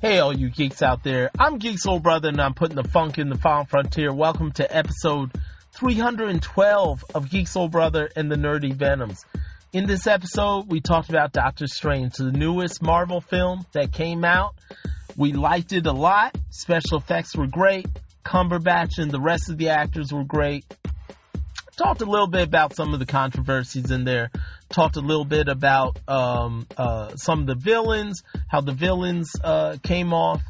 Hey, all you geeks out there. I'm Geek Soul Brother, and I'm putting the funk in the Final Frontier. Welcome to episode 312 of Geek Soul Brother and the Nerdy Venoms. In this episode, we talked about Doctor Strange, the newest Marvel film that came out. We liked it a lot. Special effects were great. Cumberbatch and the rest of the actors were great. Talked a little bit about some of the controversies in there. Talked a little bit about um, uh, some of the villains, how the villains uh, came off,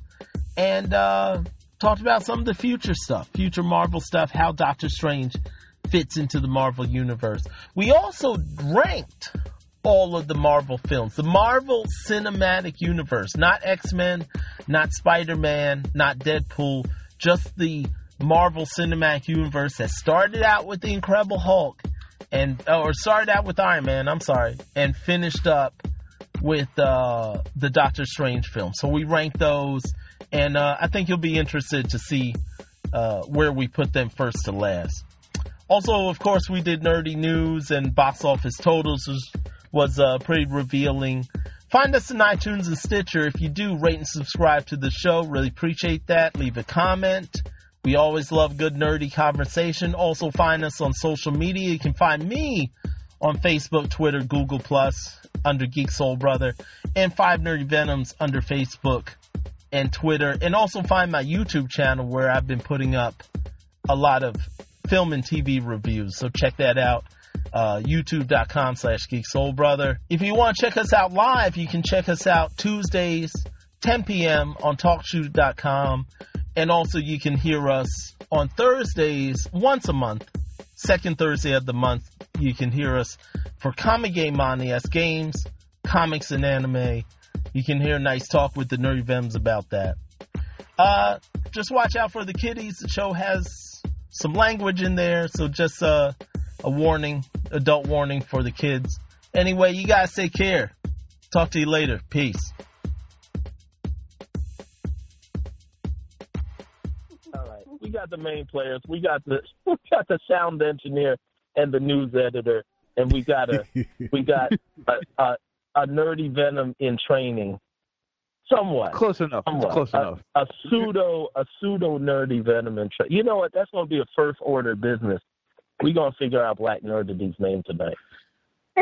and uh, talked about some of the future stuff, future Marvel stuff, how Doctor Strange fits into the Marvel universe. We also ranked all of the Marvel films, the Marvel Cinematic Universe, not X Men, not Spider Man, not Deadpool, just the Marvel Cinematic Universe that started out with the Incredible Hulk and or started out with Iron Man, I'm sorry, and finished up with uh, the Doctor Strange film. So we ranked those, and uh, I think you'll be interested to see uh, where we put them first to last. Also, of course, we did nerdy news and box office totals was, was uh, pretty revealing. Find us on iTunes and Stitcher. If you do, rate and subscribe to the show. Really appreciate that. Leave a comment. We always love good nerdy conversation. Also find us on social media. You can find me on Facebook, Twitter, Google Plus under Geek Soul Brother, and Five Nerdy Venoms under Facebook and Twitter. And also find my YouTube channel where I've been putting up a lot of film and TV reviews. So check that out. Uh, youtube.com slash geek soul brother. If you want to check us out live, you can check us out Tuesdays, 10 p.m. on talkshoot.com. And also you can hear us on Thursdays once a month. Second Thursday of the month, you can hear us for Comic Game Money. That's games, comics, and anime. You can hear nice talk with the Nerdy Vems about that. Uh, just watch out for the kiddies. The show has some language in there, so just uh, a warning, adult warning for the kids. Anyway, you guys take care. Talk to you later. Peace. We got the main players. We got the we got the sound engineer and the news editor, and we got a we got a, a, a nerdy venom in training. Somewhat Close enough. Somewhat. close a, enough. A pseudo, a pseudo nerdy venom in training. You know what? That's going to be a first order business. We're going to figure out Black Nerdity's name tonight.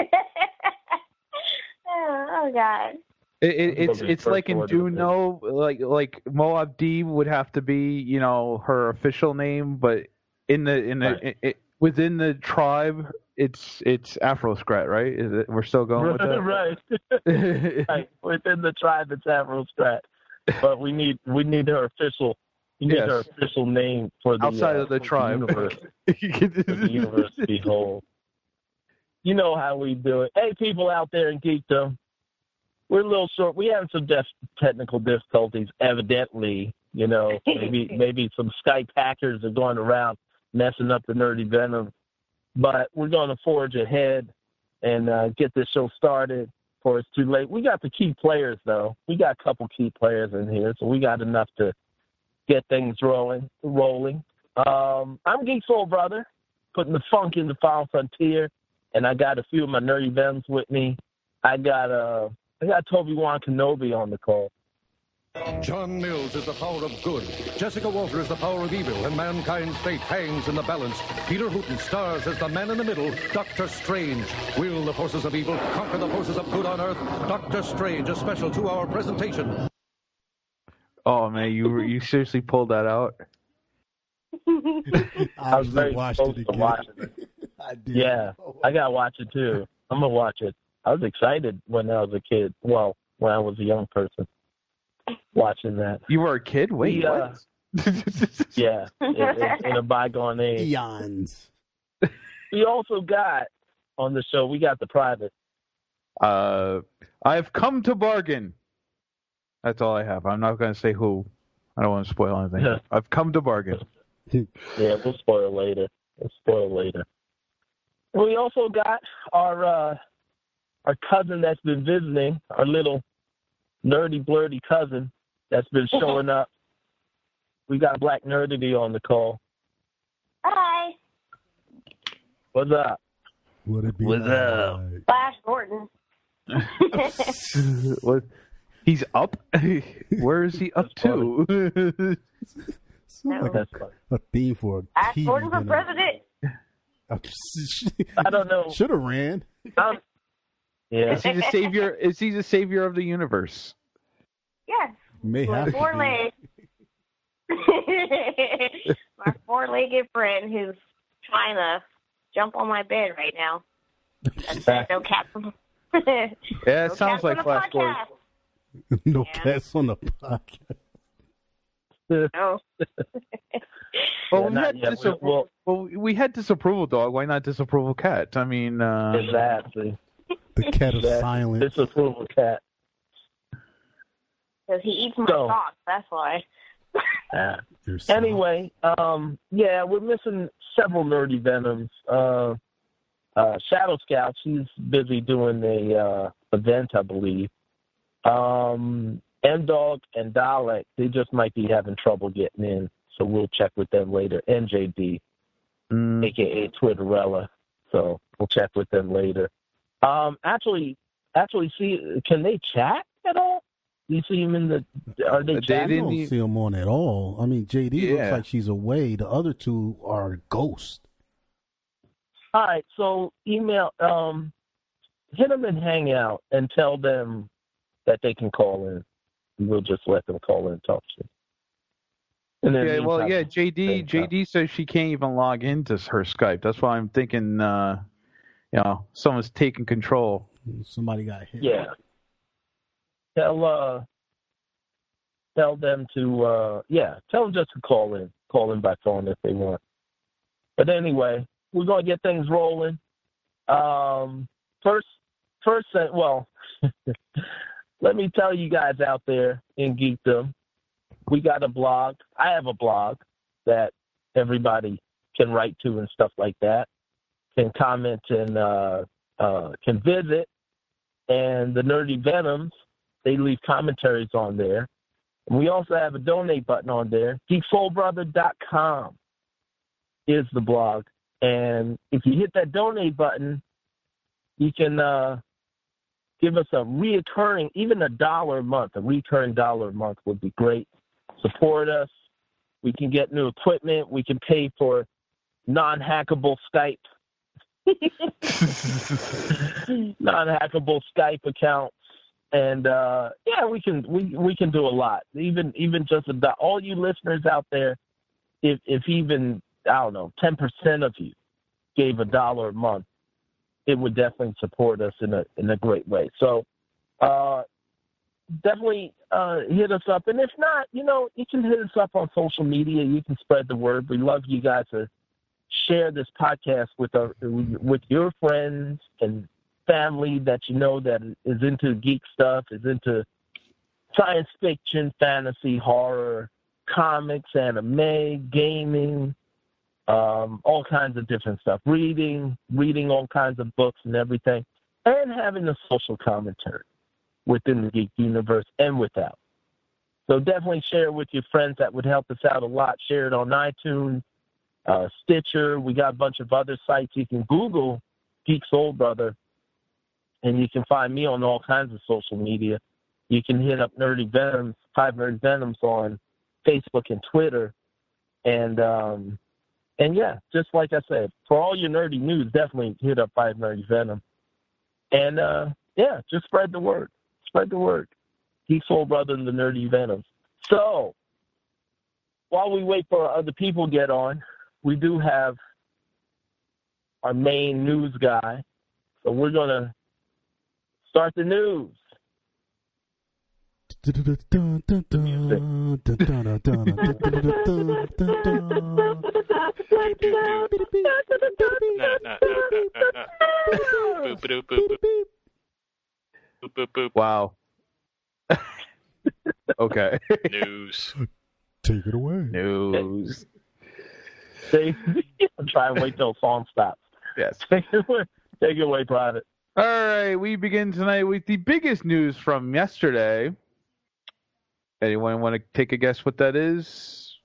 oh God. It, it, it's it's like in Duno, like like Muad'Dib would have to be, you know, her official name, but in the in the Right. it, it, within the tribe, it's it's Afro Scrat, right? Is it? We're still going with that. right. right. Within the tribe, it's Afro Scrat, But we need we need her official. We need Yes. her official name for the Outside uh, of the tribe. universe. the universe to behold. You know how we do it. Hey, people out there in geekdom, we're a little short. We have some def- technical difficulties, evidently. You know, maybe maybe some Skype hackers are going around messing up the nerdy venom. But we're going to forge ahead and uh, get this show started before it's too late. We got the key players though. We got a couple key players in here, so we got enough to get things rolling. Rolling. Um, I'm Geek Soul Brother, putting the funk in the final frontier, and I got a few of my nerdy vems with me. I got uh, I got Toby Wan Kenobi on the call. John Mills is the power of good. Jessica Walter is the power of evil, and mankind's fate hangs in the balance. Peter Hooten stars as the man in the middle, Doctor Strange. Will the forces of evil conquer the forces of good on Earth? Doctor Strange, a special two-hour presentation. Oh man, you you seriously pulled that out. I was very watched close it to again. watching it. I did. Yeah, I gotta watch it too. I'm gonna watch it. I was excited when I was a kid. Well, when I was a young person, watching that. You were a kid? Wait, We, uh, what? Yeah, in, in, in a bygone age. Eons. We also got on the show. We got the private. Uh, I've come to bargain. That's all I have. I'm not going to say who. I don't want to spoil anything. I've come to bargain. Yeah, we'll spoil later. We'll spoil later. We also got our uh, our cousin that's been visiting, our little nerdy blurdy cousin that's been showing up. We got Black Nerdity on the call. Hi, What's up? Would it be What's up? Flash Gordon. what? He's up. Where is he up to? No. like a, a theme for a Flash TV Gordon for president. I don't know. Should have ran. Um, yeah. is he the savior? Is he the savior of the universe? Yes, May my have to four be. legs. my four-legged friend who's trying to jump on my bed right now. No cats. Yeah, it no sounds like on Flash Gordon. no Yeah. cats on the podcast. No. Well, Yeah, we had yet. disapproval. Well- well, we had disapproval dog. Why not disapproval cat? I mean, uh, Exactly. The cat of That- silence. Disapproval cat. Because he eats my So- socks, that's why. Your son. Anyway, um, yeah, we're missing several nerdy venoms. Uh, uh, Shadow Scout, she's busy doing a uh, event, I believe. Um, M Dog and Dalek, they just might be having trouble getting in, so we'll check with them later. NJD, mm, aka Twitterella, so we'll check with them later. Um, actually, actually, see, can they chat at all? Do you see him in the? Are they They I chatting? didn't don't e- see him on at all. I mean, JD Yeah. looks like she's away. The other two are ghosts. All right, so email, um, hit them and hang out, and tell them that they can call in. We'll just let them call in and talk to you. And then yeah, well, yeah. JD, JD says she can't even log into her Skype. That's why I'm thinking, uh, you know, someone's taking control. Somebody got hit. yeah. Tell uh, tell them to uh, yeah, tell them just to call in, call in by phone if they want. But anyway, we're gonna get things rolling. Um, first, first, well, let me tell you guys out there in geekdom, we got a blog. I have a blog that everybody can write to and stuff like that, can comment and uh, uh, can visit. And the Nerdy Venoms, they leave commentaries on there. And we also have a donate button on there. GeekSoulBrother.com is the blog. And if you hit that donate button, you can uh, give us a reoccurring, even a dollar a month, a recurring dollar a month would be great. Support us. We can get new equipment. We can pay for non hackable Skype. non hackable Skype accounts. And uh, yeah, we can we we can do a lot. Even even just about all you listeners out there, if if even I don't know, ten percent of you gave a dollar a month, it would definitely support us in a in a great way. So uh, definitely uh, hit us up, and if not, you know, you can hit us up on social media. You can spread the word. We love you guys to share this podcast with our with your friends and family that you know that is into geek stuff, is into science fiction, fantasy, horror, comics, anime, gaming, um, all kinds of different stuff. Reading, reading all kinds of books and everything, and having a social commentary within the geek universe and without. So definitely share with your friends. That would help us out a lot. Share it on iTunes, uh, Stitcher. We got a bunch of other sites. You can Google Geek Soul Brother, and you can find me on all kinds of social media. You can hit up Nerdy Venoms, Five Nerdy Venoms on Facebook and Twitter, and um, and yeah, just like I said, for all your nerdy news, definitely hit up Five Nerdy Venom, and uh, yeah, just spread the word. Spread the word. Geek Soul Brother and the Nerdy Venoms. So while we wait for other people to get on, we do have our main news guy. So we're gonna start the news. Wow. okay. News. Take it away. News. They try and wait till the song stops. Yes. Take it away, take it away, private. All right, we begin tonight with the biggest news from yesterday. Anyone want to take a guess what that is?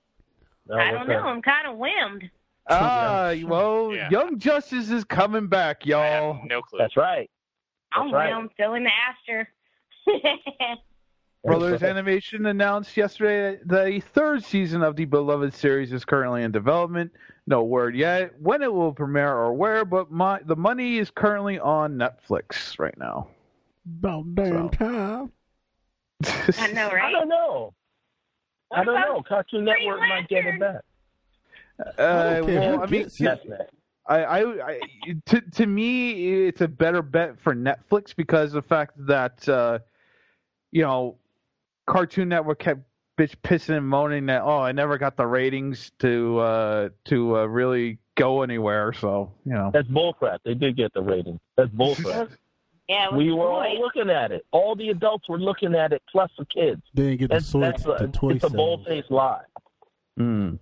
No, I don't know. that? I'm kind of whammed. Ah, well, Yeah. Young Justice is coming back, y'all. have no clue. That's right. I'm That's right. whammed. Still in the Aster. Brothers Animation announced yesterday that the third season of the beloved series is currently in development. No word yet when it will premiere or where, but my, the money is currently on Netflix right now. About damn So. time. I know, right? I don't know. I don't know. Cartoon Green Network might get it Lantern? back. Uh, don't well, I mean, gets it. I, I, I to to me, it's a better bet for Netflix because of the fact that uh, you know, Cartoon Network kept bitch pissing and moaning that oh, I never got the ratings to uh, to uh, really go anywhere. So you know, That's bullcrap. They did get the ratings. That's bullcrap. Yeah, we were all looking at it. All the adults were looking at it, plus the kids. They didn't get the That's, sword that's the a, toy it's a sales. bold-faced lie. Mm.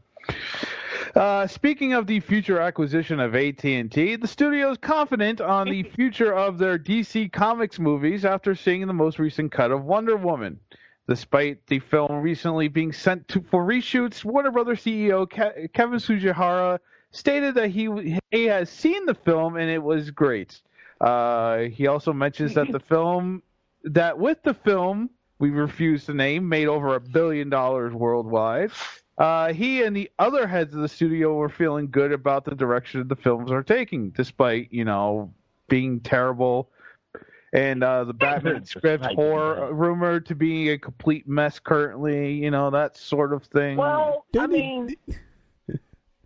Uh, speaking of the future acquisition of AT&T, the studio is confident on the future of their DC Comics movies after seeing the most recent cut of Wonder Woman. Despite the film recently being sent to, for reshoots, Warner Brothers CEO Ke- Kevin Tsujihara stated that he he has seen the film and it was great. Uh, he also mentions that the film that with the film we refuse to name made over a billion dollars worldwide. Uh, he and the other heads of the studio were feeling good about the direction the films are taking, despite you know being terrible. And uh, the Batman script Right. horror rumored to be a complete mess currently, you know that sort of thing. Well, I mean,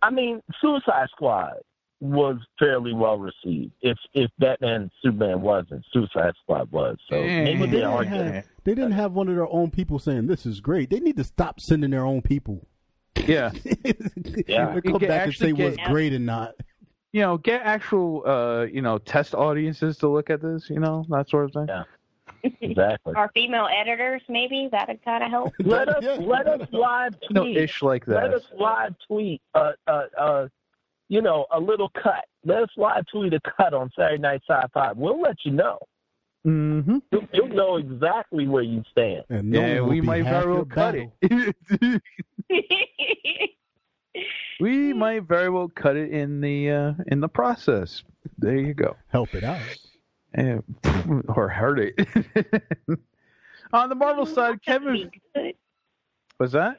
I mean, Suicide Squad was fairly well received. If if Batman and Superman wasn't, Suicide Squad was. So maybe They they didn't, are have, they didn't have one of their own people saying this is great. They need to stop sending their own people. yeah, Yeah. They come You back and say actually what's get- great and not. You know, get actual uh, you know test audiences to look at this, you know that sort of thing. Yeah. Exactly. Our female editors, maybe that'd kind of help. Let us Yeah. let us live tweet. No ish like that. Let us live tweet. Uh, uh, uh, you know, a little cut. Let us live tweet a cut on Saturday Night Sci-Fi. We'll let you know. Mm-hmm. You'll, you'll know exactly where you stand. And no Yeah, we might half very well cut battle. it. We might very well cut it in the uh, in the process. There you go. Help it out. Eh, or hurt it. On the Marvel side, Kevin was that?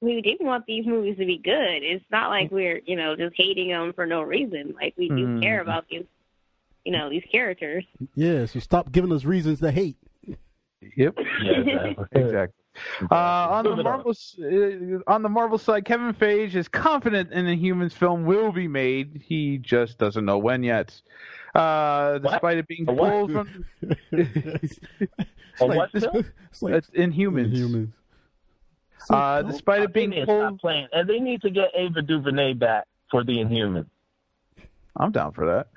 We do want these movies to be good. It's not like we're, you know, just hating them for no reason. Like we do Mm. care about these, you know, these characters. Yeah, so stop giving us reasons to hate. Yep. Yeah, exactly. Exactly. Uh, on the Moving on. Marvel uh, on the Marvel side, Kevin Feige is confident in the Humans film will be made. He just doesn't know when yet. Uh, despite it being A pulled from it's A what it's like it's Inhumans. humans. So Uh, despite it being need pulled, playing, and they need to get Ava DuVernay back for the Inhumans. I'm down for that.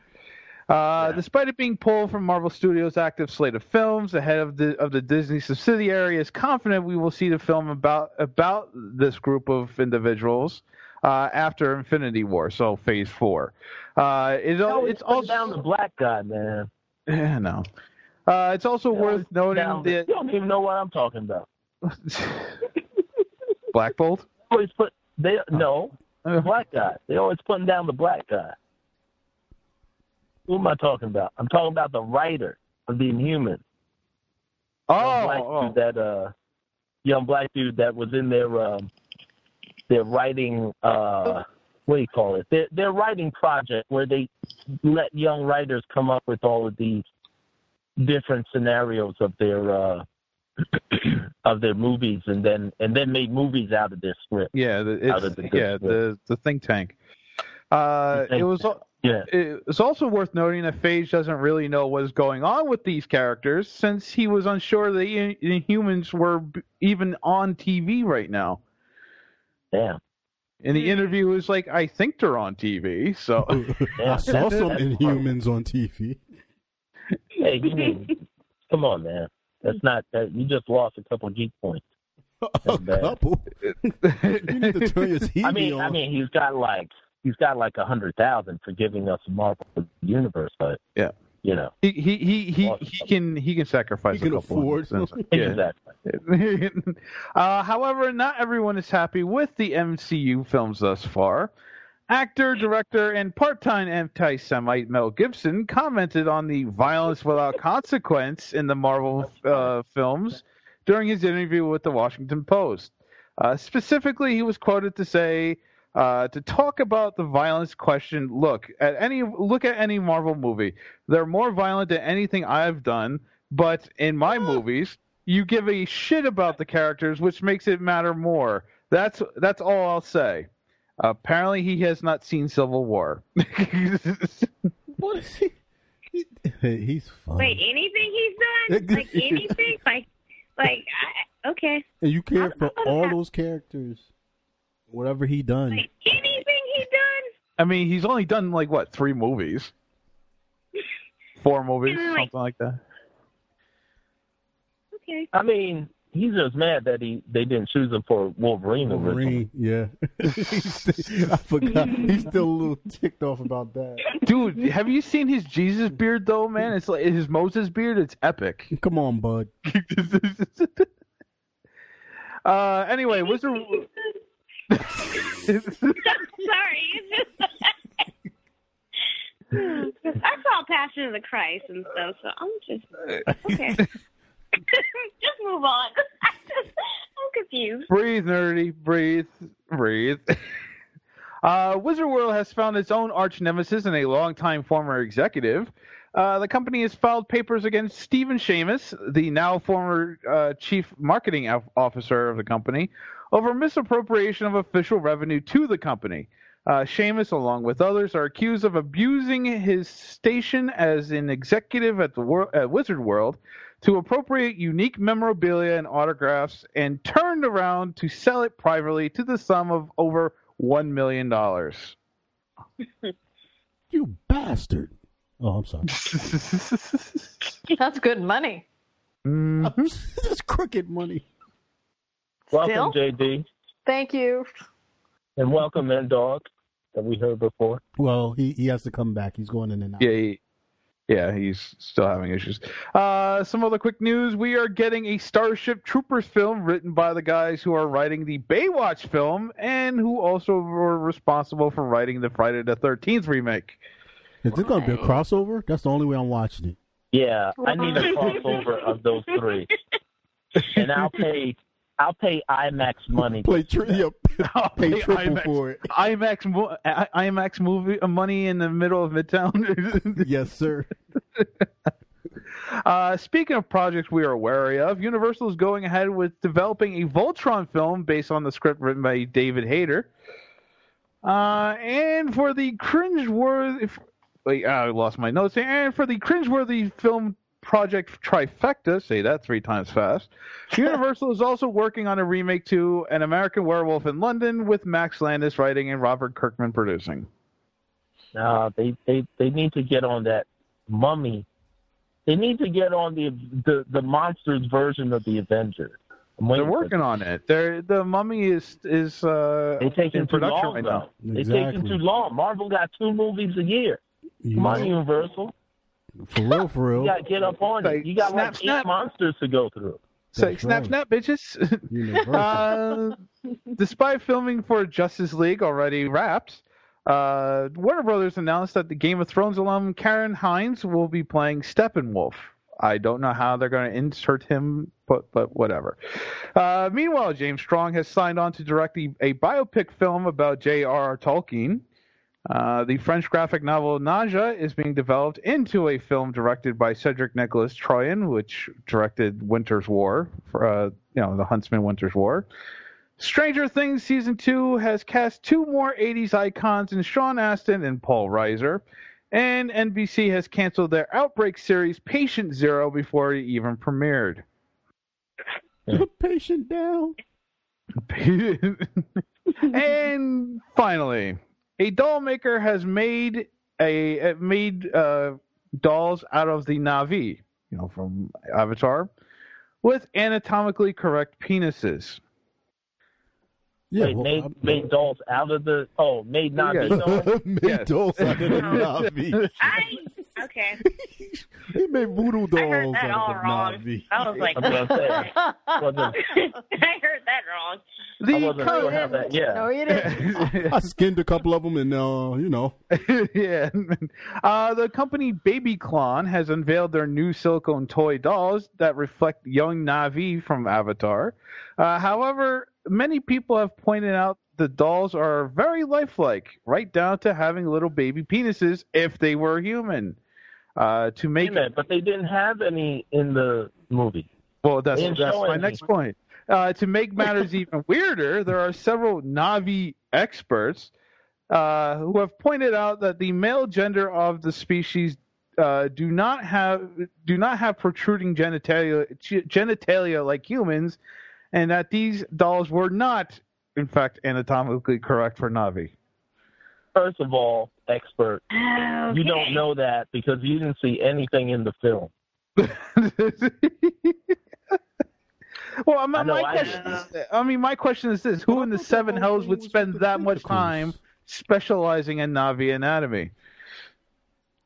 Uh, Yeah. Despite it being pulled from Marvel Studios' active slate of films, the head of the of the Disney subsidiary is confident we will see the film about about this group of individuals uh, after Infinity War, so Phase Four. Uh, it, No, it's it's put also down the black guy, man. Yeah, no. Uh, it's also No, worth it's noting down- that you don't even know what I'm talking about. Black Bolt. Always put they Oh. no black guy. They always putting down the black guy. Who am I talking about? I'm talking about the writer of the Inhumans. Oh, young black oh. dude that uh young black dude that was in their um their writing uh what do you call it? Their their writing project where they let young writers come up with all of these different scenarios of their uh of their movies and then and then made movies out of their script. yeah, the, Out of the yeah, the the think tank. Uh, The think it was. tank. Yeah. It's also worth noting that Feige doesn't really know what is going on with these characters since he was unsure the In- Inhumans were even on TV right now. Yeah. In the hmm. interview, it was like, I think they're on TV. So, I saw some Inhumans on TV. Hey, you need Come on, man. That's not that. You just lost a couple geek points. A bad. couple. you need to turn your TV I mean, on. I mean, he's got like he's got like a hundred thousand for giving us Marvel Universe, but Yeah. you know, He he he he, he can he can sacrifice He can a couple. afford. hundred. Yeah. exactly. uh, however, not everyone is happy with the MCU films thus far. Actor, director, and part-time anti-Semite Mel Gibson commented on the violence without consequence in the Marvel uh, films during his interview with the Washington Post. Uh, specifically, he was quoted to say, uh, to talk about the violence question. Look at any look at any Marvel movie. They're more violent than anything I've done, but in my movies, you give a shit about the characters, which makes it matter more. That's that's all I'll say. Apparently, he has not seen Civil War. what is he? he he's funny. Wait, anything he's done? Like anything? Like, like, I, okay. And you care for I- I- all those characters. Whatever he done. Like anything he done? I mean, he's only done like what three movies, four movies, like- something like that. Okay. I mean, he's just mad that he they didn't choose him for Wolverine. originally. Wolverine, yeah. He's still- I forgot. He's still a little ticked off about that. Dude, have you seen his Jesus beard though, man? It's like his Moses beard. It's epic. Come on, bud. uh, anyway, Wizard. Sorry. I saw Passion of the Christ and stuff, so I'm just okay. just move on. I'm confused. breathe, nerdy. Breathe. Breathe. Uh, Wizard World has found its own arch nemesis and a longtime former executive. Uh, the company has filed papers against Stephen Shamus, the now former uh, chief marketing officer of the company, over misappropriation of official revenue to the company. Uh, Shamus, along with others, are accused of abusing his station as an executive at the wor- at Wizard World to appropriate unique memorabilia and autographs and turned around to sell it privately to the sum of over one million dollars. You bastard. Oh, I'm sorry. That's good money. That's crooked money. Welcome, Still? JD, Thank you. and welcome, N Dog, that we heard before. Well, he, he has to come back. He's going in and out. Yeah, he, yeah, he's still having issues. Uh, some other quick news: we are getting a Starship Troopers film written by the guys who are writing the Baywatch film and who also were responsible for writing the Friday the Thirteenth remake. Is it going to be a crossover? That's the only way I'm watching it. Yeah, I need a crossover of those three, and I'll pay. I'll pay IMAX money. Play tri- yeah, I'll pay pay triple IMAX. for it. IMAX, mo- I- IMAX movie uh, money in the middle of Midtown. Yes, sir. Uh, speaking of projects we are wary of, Universal is going ahead with developing a Voltron film based on the script written by David Hayter. Uh, and for the cringeworthy, wait, I lost my notes. And for the cringeworthy film project trifecta, say that three times fast. Universal is also working on a remake to An American Werewolf in London with Max Landis writing and Robert Kirkman producing. Uh, they they they need to get on that mummy. They need to get on the the, the monsters version of the Avengers. They're working on it. They're, the Mummy is is uh, They taking in too production long right though. now. They taking too long. Marvel got two movies a year. You Come on, Universal. For real, for real. You got to get up on Like, it. You got snap, like snap. eight monsters to go through. So That's snap, right. snap, bitches. Uh, despite filming for Justice League already wrapped, uh, Warner Brothers announced that the Game of Thrones alum Ciarán Hinds will be playing Steppenwolf. I don't know how they're going to insert him, but but whatever. Uh, meanwhile, James Strong has signed on to direct the, a biopic film about J.R.R. Tolkien. Uh, the French graphic novel Naja is being developed into a film directed by Cedric Nicolas-Troyan, which directed Winter's War, for, uh, you know, the Huntsman Winter's War. Stranger Things season two has cast two more 80s icons in Sean Astin and Paul Reiser, and NBC has canceled their Outbreak series Patient Zero before it even premiered. Put patient down. and finally, a doll maker has made a uh, made uh, dolls out of the Na'vi. you know, from Avatar, with anatomically correct penises. Yeah, Wait, well, made, I'm- made dolls out of the. Oh, made not Yeah. dolls. made Yes. dolls out of the Na'vi. I okay. He made voodoo I heard that out all of the wrong. Na'vi. I was like, I'm gonna say. Wasn't, I heard that wrong. I The wasn't sure how that. Yeah. No, you didn't. I skinned a couple of them, and uh, you know, yeah. Uh, the company Baby Clon has unveiled their new silicone toy dolls that reflect young Na'vi from Avatar. Uh, however, many people have pointed out the dolls are very lifelike, right down to having little baby penises if they were human. Uh, to make a minute, but they didn't have any in the movie. Well, that's They that's my any. next point. Uh, to make matters even weirder, there are several Na'vi experts uh, who have pointed out that the male gender of the species uh, do not have do not have protruding genitalia genitalia like humans, and that these dolls were not, in fact, anatomically correct for Na'vi. First of all, expert, Okay. you don't know that because you didn't see anything in the film. well, my, I know, my I question is, I mean, my question is this: Who in the seven hells would spend that much time specializing in Na'vi anatomy?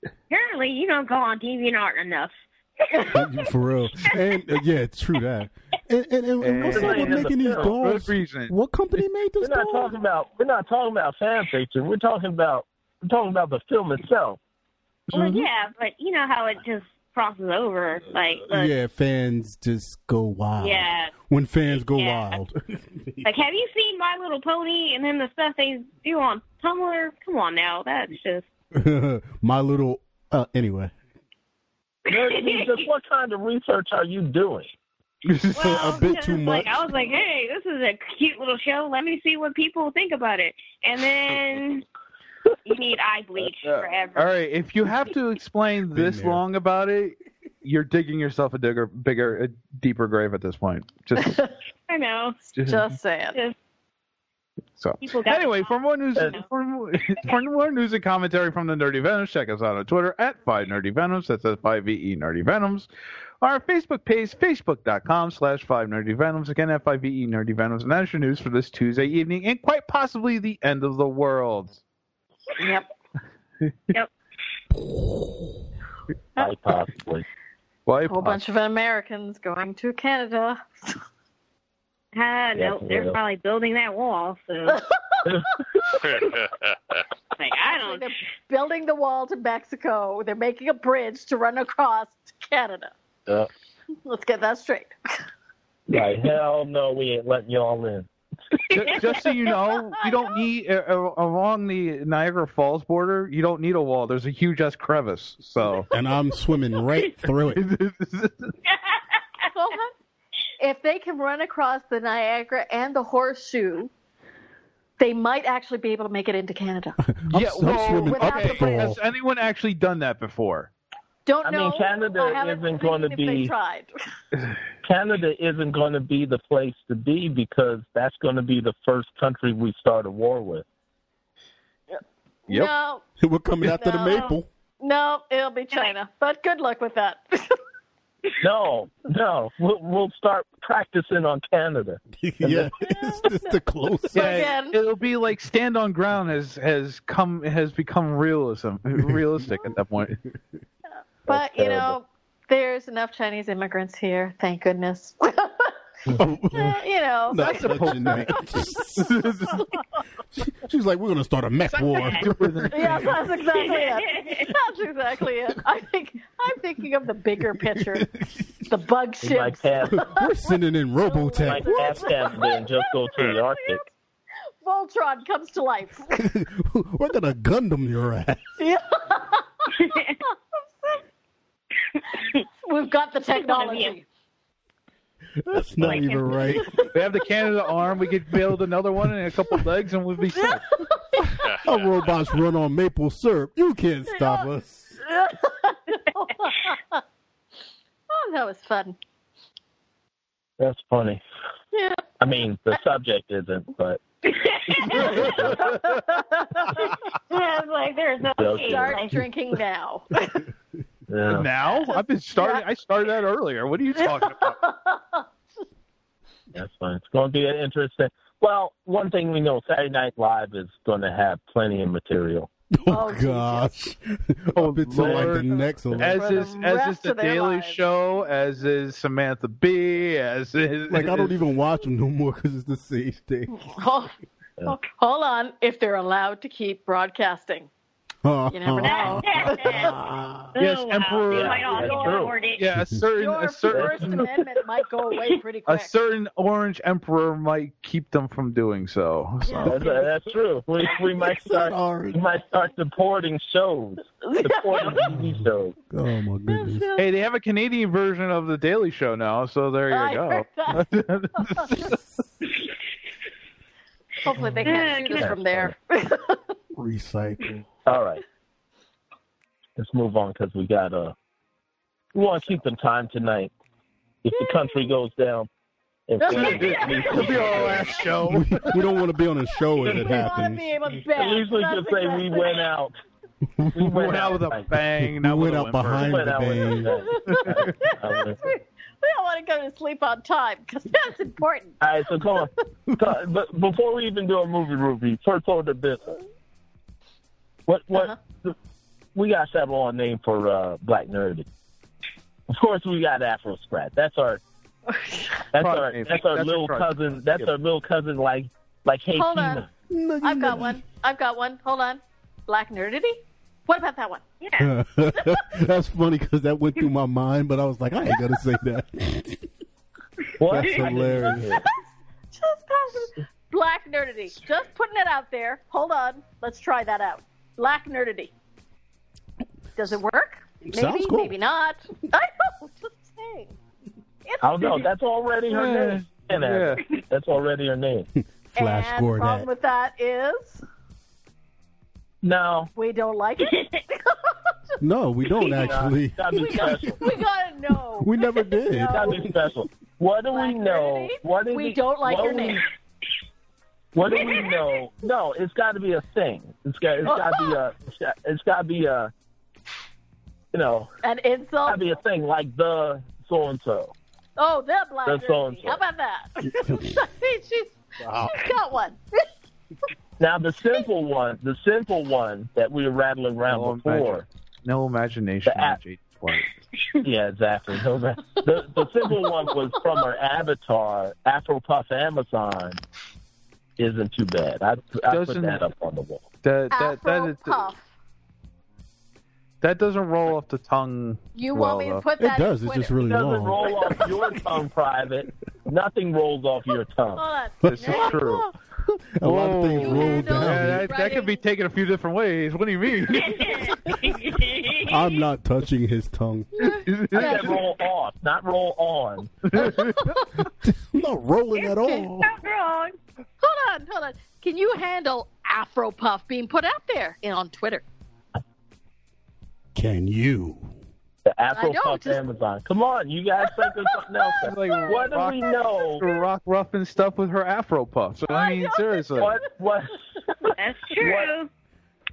Apparently, you don't go on DeviantArt enough. for real. And uh, yeah, it's true that. And, and, and, and what's up with making these dolls? Reason. What company made this We're not doll? talking about. We're not talking about fan fiction. We're talking about. We're talking about the film itself. Well, yeah, but you know how it just crosses over, like, the, yeah, fans just go wild. yeah. When fans go Yeah. wild. Like, have you seen My Little Pony and then the stuff they do on Tumblr? Come on now, that's just My little. Uh, anyway. Just what kind of research are you doing? well, a bit too much. Like, I was like, hey, this is a cute little show. Let me see what people think about it. And then you need eye bleach forever. All right, if you have to explain this there. long about it, you're digging yourself a digger, bigger, a deeper grave at this point. Just, I know. just, Just saying. Just so. Anyway, for more news, for more, for more news and commentary from the Nerdy Venoms, check us out on Twitter at Five Nerdy Venoms. That's at Five VE Nerdy Venoms. Our Facebook page, facebook.com slash Five Nerdy Venoms. Again, at Five VE Nerdy Venoms. And that's your news for this Tuesday evening, and quite possibly the end of the world. Yep. Yep. Quite possibly. Why? A whole bunch of Americans going to Canada. Ah, no, they're yeah. probably building that wall. So, like, I don't. They're building the wall to Mexico. They're making a bridge to run across to Canada. Uh, Let's get that straight. like hell no, we ain't letting y'all in. Just, just so you know, you don't need uh, along the Niagara Falls border. You don't need a wall. There's a huge ass crevice. So And I'm swimming right through it. If they can run across the Niagara and the horseshoe, they might actually be able to make it into Canada. I'm, yeah, I'm well, swimming up the the fall. has anyone actually done that before? Don't I mean, know. Canada I haven't isn't gonna be- They tried. Canada isn't going to be the place to be because that's going to be the first country we start a war with. Yep. No, We're coming after the maple. no, it'll be China. But good luck with that. No, no, we'll, we'll start practicing on Canada. yeah, it's just the closest. Yeah, it'll be like stand on ground has has come has become realism realistic at that point. but you know, there's enough Chinese immigrants here. Thank goodness. Eh, you know, Not touching that. She's like, we're gonna start a mech war. Yes, that's exactly it. That's exactly it. I think I'm thinking of the bigger picture, the bug We might ships. pass, We're sending in might Robotech. pass Canada and just go to the Arctic. Voltron comes to life. We're gonna Gundam your ass. We've got the technology. That's not even right. We have the Canada arm. We could build another one and a couple legs, and we'll be set. Our robots run on maple syrup. You can't stop us. oh, that was fun. That's funny. Yeah. I mean, the subject isn't, but yeah, it's like there's no Okay. Start drinking now. Yeah. Now I've been starting. I started that earlier. What are you talking about? That's fine. It's going to be interesting. Well, one thing we know, Saturday Night Live is going to have plenty of material. Oh, oh gosh. Oh, it's until like the next one. As For the is as is the Daily lives. Show, as is Samantha Bee, as is Like I don't even watch them no more because it's the same thing. Oh, oh, hold on. If they're allowed to keep broadcasting, you never know. Yes, Oh. Emperor- You might also That's true. Yeah, a certain Your a First certain Amendment might go away pretty a certain orange emperor might keep them from doing so. so. That's, that's true. We we might start Orange. we might start supporting shows, supporting TV shows. Oh my goodness. Hey, they have a Canadian version of the Daily Show now, so there I you heard go. Hopefully they can't shoot from there. Recycle. All right, let's move on because we got uh we want to keep them time tonight. If the country goes down, if It'll be our last show. We, we don't want to be on a show if it we want to happens. be able to at least we can say we went out. We went out with a tonight. bang. We not with went out whimper. behind Went the bang. a we, we don't want to go to sleep on time because that's important. All right, so come on. Co- But before we even do a movie review, first order of business. What what Uh-huh. we got to settle on a name for uh, Black Nerdy. Of course, we got Afro Sprat. That's our that's Product our that's our That's little cousin. That's Yep. our little cousin. Like like hey Hold Tina. on. I've got one. I've got one. Hold on. Black nerdity. What about that one? Yeah. That's funny because that went through my mind, but I was like, I ain't gonna say that. What? That's hilarious. Just pass- Black nerdity. Just putting it out there. Hold on. Let's try that out. Black nerdity. Does it work? Maybe, Sounds cool. maybe not. I know. Just saying. It's I don't know. That's already her Yeah. name. Yeah. That's already her name. Flash and score the problem with that is No, we don't like it. No, we don't actually. it's gotta be we, got, special. we gotta know. We never did. No. It's gotta be special. What do Black we know? nerdity? What do We don't like what your we- name. What do we know? No, it's got to be a thing. It's got. It's got to be a. It's got, to be a. You know, An insult. got to be a thing like the so and so. Oh, the black That's nerdity. so-and-so. How about that? she's, she's got one. Now the simple one, the simple one that we were rattling around Oh, before. No imagination. The app- on J twenty. Yeah, exactly. No, the the simple one was from our avatar, Afro Puff Amazon. Isn't too bad. I I put Doesn't- that up on the wall. That that that, Afro puff. that doesn't roll off the tongue. You well, want me to though. put It does. In It's just really It doesn't long. roll off your tongue, private. Nothing rolls off your tongue. Hold on. This is true. A lot of things Whoa. roll down. Yeah, that, that could be taken a few different ways. What do you mean? I'm not touching his tongue. I said roll off, not roll on. I'm not rolling at all. Not wrong. Hold on, hold on. Can you handle Afro Puff being put out there in, on Twitter? Can you? The Afro I Puff just- Amazon. Come on, you guys think of something else. like what do we know? rock rough and stuff with her afro puff. So I mean, seriously. What what That's true.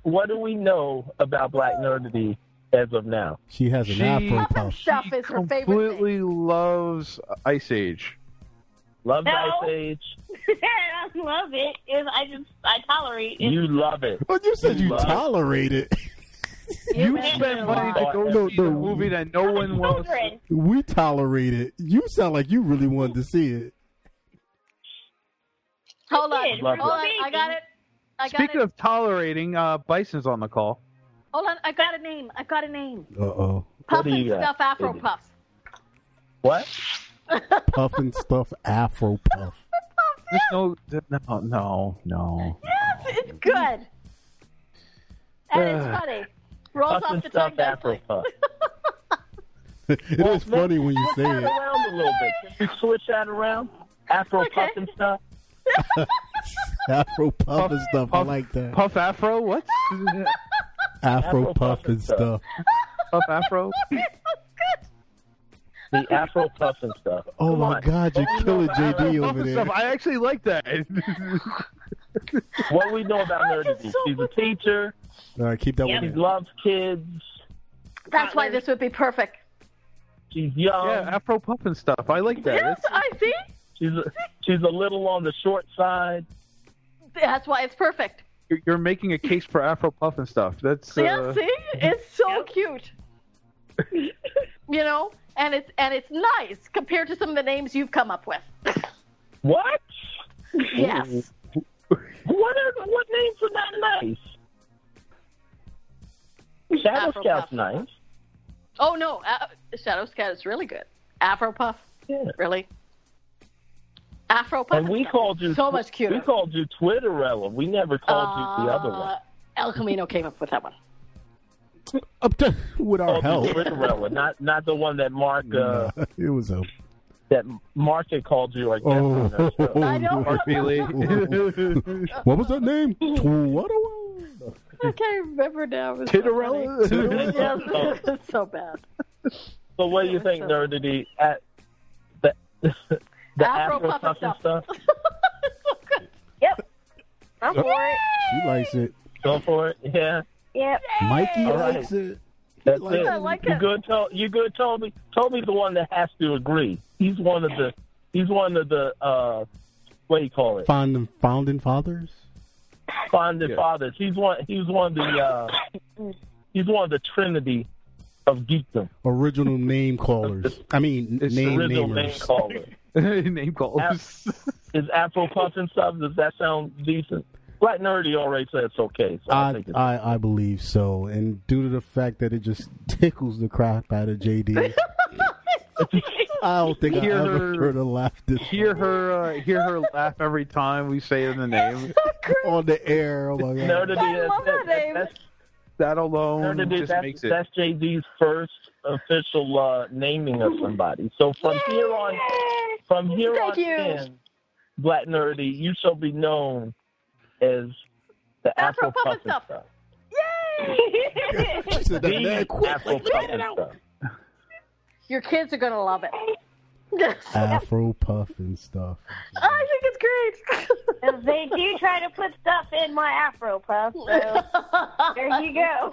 what do we know about Black Nerdity as of now? She has an She- Afro Puff stuff She is her favorite thing. completely loves Ice Age. Love No. Ice Age. I love it. It's, I just I tolerate it. You love it. Oh, you said you Love. tolerate it. You Yeah. spend money to go No, see no. a movie that no one wants. Children. We tolerate it. You sound like you really wanted to see it. Hold on, hold on. I got it. I got Speaking it. of tolerating, uh, Bison's on the call. Hold on, I got a name. I got a name. Uh oh. Puff and stuff Afro Baby. Puffs. What? Puff and stuff Afro puff. There's no, no, no, no. Yes, it's good. And it's funny. Rolls Puff off and the stuff tongue Afro nicely. Puff. It is funny when you say it. around a little bit. Can we switch that around? Afro Okay. Puff and stuff. Afro puff and stuff. I like that. Puff Afro? What? Afro puff and stuff. Puff Afro? The Afro Puff and stuff. Oh Come my on. God, you're What killing know JD Puff over there. stuff. I actually like that. What we know about Nerdity. so She's a teacher. All right, keep that Yep. She one. in. loves kids. That's why this would be perfect. She's young. Yeah, Afro puff and stuff. I like that. Yes, It's- I see. She's a, she's a little on the short side. That's why it's perfect. you're, you're making a case for Afro puff and stuff. That's Yeah, uh, see, it's so cute. you know, and it's and it's nice compared to some of the names you've come up with. What? Yes. What are what names are that nice? Shadow Afro Scout's Puff. nice. Oh no, uh, Shadow Scout is really good. Afro Puff, Yeah. really. Afro Puff. And we called you so much cuter. We called you Twitterella. We never called you the other one. Uh, El Camino came up with that one. Up to with our Called you help. Twitterella, not not the one that Mark uh, it was a. that Mark had called you. like guess. Oh, on that show. I know. Mark Feely. what was that name? What I can't remember now. It was Titterella? So funny. yes, it's so bad. So what do you think, Nerdity? At the the Afro Afro Puff and stuff. stuff? Yep. I'm for it. She likes it. Go for it. Yeah. Yep. Mikey All right. likes it. That's likes it. I like you it. good? To, you good? Toby? Toby's the one that has to agree. He's one of the. He's one of the. uh What do you call it? Founding, founding fathers. Founding Yeah. fathers. He's one. He's one of the. uh He's one of the Trinity of geekdom. Original name callers. I mean, It's name Original name namers. caller. Name calls. Is Afro Puff and stuff? Does that sound decent? Black Nerdy already said it's okay. So I, I, think it's I I believe so, and due to the fact that it just tickles the crap out of JD, I don't think I Hear ever her- heard her laugh this hear her, uh, hear her laugh every time we say the name. on the air. Oh my god! Nerdity, I that's, love that name. That's, That alone Nerdity, just that's, makes it. that's JD's first official uh, naming of somebody. So from here on, from here Thank on you. in, Black Nerdy, you shall be known as the Afro Afro Puff Puff and and stuff. stuff. She said that The mad quick. Afro Like, Puff let it out. stuff. Your kids are gonna love it. Afro puff and stuff. Oh, I think it's great. they do try to put stuff in my Afro puff, so there you go.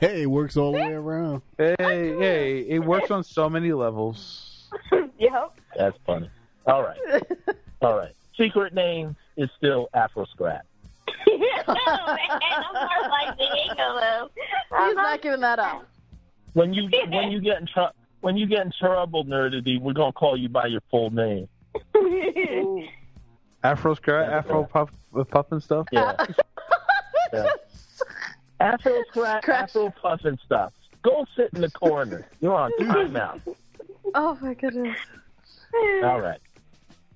Hey, it works all the way around. Hey, hey, it works on so many levels. yep. That's funny. All right, all right. Secret name is still Afro Scrap. no, man, I'm more like Diego, though. He's not giving that up. When you when you get in trouble. When you get in trouble, nerdity, we're gonna call you by your full name. Afro scrap, Afro puff, uh, puff and stuff. Yeah. Yeah. Afro crap, Scratch. Afro puff and stuff. Go sit in the corner. You're on timeout. Oh my goodness. All right.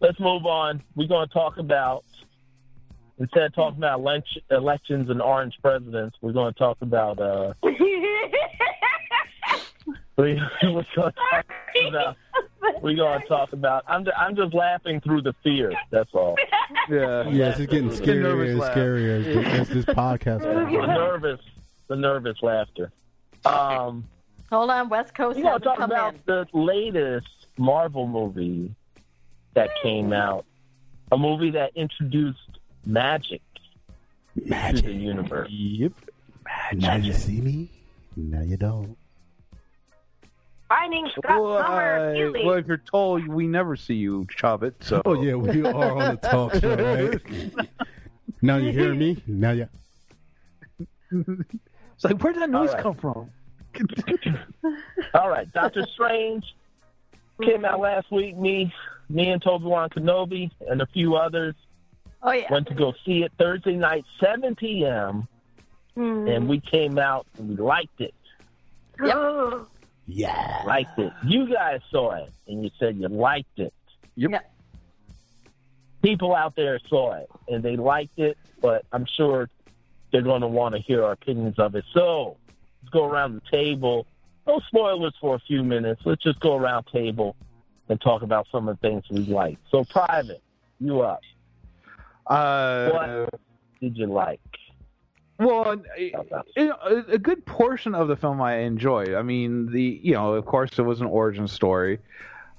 Let's move on. We're going to talk about, instead of talking about elect- elections and orange presidents, we're going to talk about, uh, we, we're going to talk about, we're going to talk about, I'm, just, I'm just laughing through the fear. That's all. Yeah. Yeah, it's just getting The scarier nervous and laugh. scarier as, the, as this podcast The goes on. nervous, the nervous laughter. Um, Hold on, West Coast We're going to talk come about in. the latest Marvel movie that came out. A movie that introduced magic to the Magic. universe. Yep. Now you see me. Now you don't. Finding Scott Well, Summer uh, well, if you're tall, we never see you chop it. So. Oh yeah, we are on the talk show, right? now you hear me. Now you. It's like, where'd that noise All right. come from? All right, Doctor Strange came out last week. Me, me and Toby Wan Kenobi and a few others Oh yeah. went to go see it Thursday night, 7 p.m. And we came out and we liked it. Oh, Yeah. Liked it. You guys saw it and you said you liked it. Yep. Yeah. people out there saw it and they liked it, but I'm sure they're going to want to hear our opinions of it. So let's go around the table. No spoilers for a few minutes. Let's just go around table and talk about some of the things we like. So, Private, you up. Uh, What did you like? Well, know, a a good portion of the film I enjoyed. I mean, the you know, of course, it was an origin story.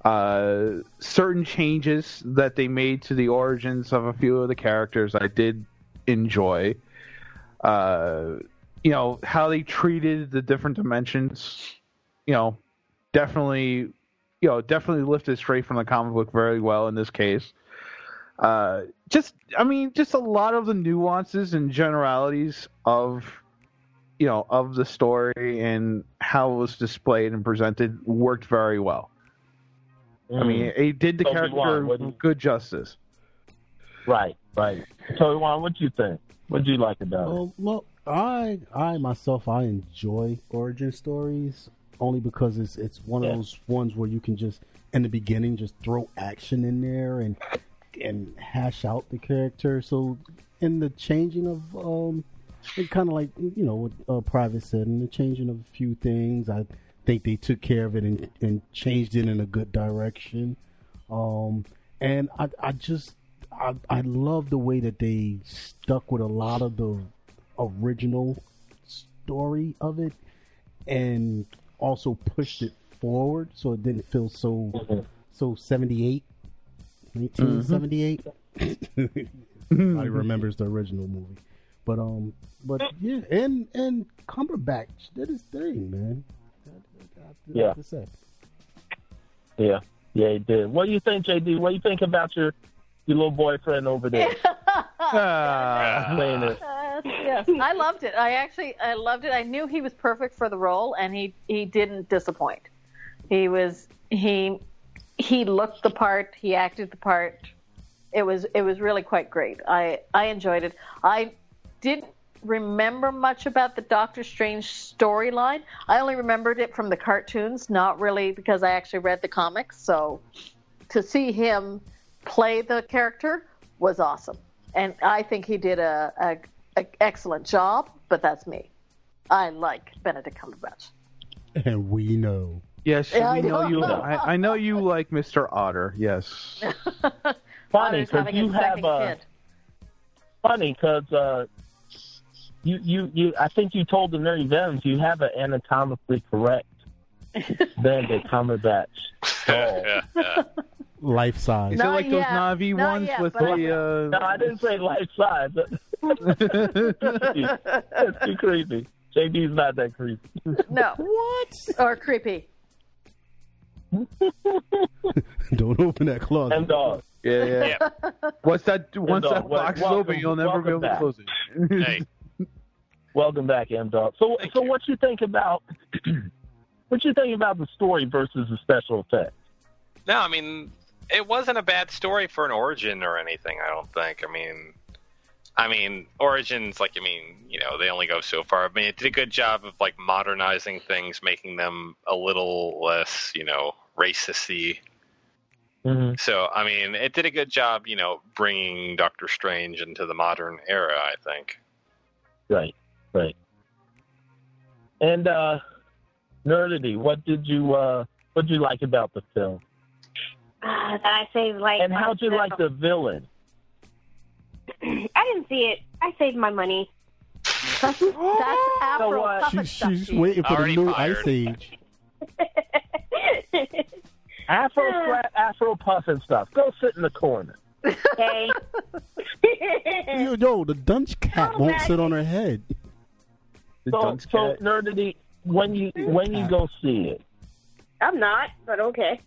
Uh, certain changes that they made to the origins of a few of the characters I did enjoy. Uh, you know how they treated the different dimensions. You know, definitely, you know, definitely lifted straight from the comic book very well in this case. Uh, just, I mean, just a lot of the nuances and generalities of, you know, of the story and how it was displayed and presented worked very well. I mean, it did the Mm. Obi-Wan, character what do you- good justice. Right, right. So, Juan, what do you think? What do you like about it? Um, well, I I myself I enjoy origin stories only because it's it's one Yeah. of those ones where you can just in the beginning just throw action in there and and hash out the character. So in the changing of um, it kind of like you know what uh, Private said, in the changing of a few things, I think they took care of it and, and changed it in a good direction. Um, and I I just I I love the way that they stuck with a lot of the original story of it and also pushed it forward so it didn't feel so so 78 1978 Nobody remembers the original movie but um but yeah and and Cumberbatch did his thing man I- I- I have to- Yeah. have to say. Yeah, yeah, he did. What do you think, JD? What do you think about your your little boyfriend over there Ah. playing it? Uh, yes, I loved it. I actually I loved it. I knew he was perfect for the role, and he he didn't disappoint. He was he he looked the part. He acted the part. It was it was really quite great. I I enjoyed it. I didn't remember much about the Doctor Strange storyline. I only remembered it from the cartoons, not really because I actually read the comics. So to see him play the character was awesome, and I think he did a, a, a excellent job. But that's me. I like Benedict Cumberbatch. and we know Yes, Yeah, I we know know. you. I, I know you like Mr. Otter. Yes. Funny because having you a have uh, kid. funny because uh, you you you. I think you told the Nerdy Venoms you have an anatomically correct Benedict Cumberbatch. doll. yeah, yeah. life size Is Not it like those. Na'vi Not ones yet, with but I the? No, I didn't say life size. That's too creepy. JD's not that creepy. No, what or creepy. don't open that closet And dog. Yeah, yeah. Yeah. Once that once that wel- box is open, you'll never be able welcome to close it. Hey, Welcome back, M Dog. So, Thank so you. what you think about what you think about the story versus the special effects? no, I mean, it wasn't a bad story for an origin or anything. I don't think. I mean, I mean, origins like I mean, you know, they only go so far. I mean, it did a good job of like modernizing things, making them a little less, you know, racisty. Mm-hmm. So, I mean, it did a good job, you know, bringing Doctor Strange into the modern era. I think. Right, right. And uh Nerdity, what did you uh what did you like about the film? Uh, that I saved like. And how'd you like the villain? I didn't see it. I saved my money. That's Afro what? puppet She's, stuff. she's waiting for the new fired. ice age. Afro flat, Afro puff and stuff. Go sit in the corner. okay. Yo, yo, the dunce cat Oh, won't man. sit on her head. The So, dunce so cat. Nerdity, when you when you go see it, I'm not, but okay.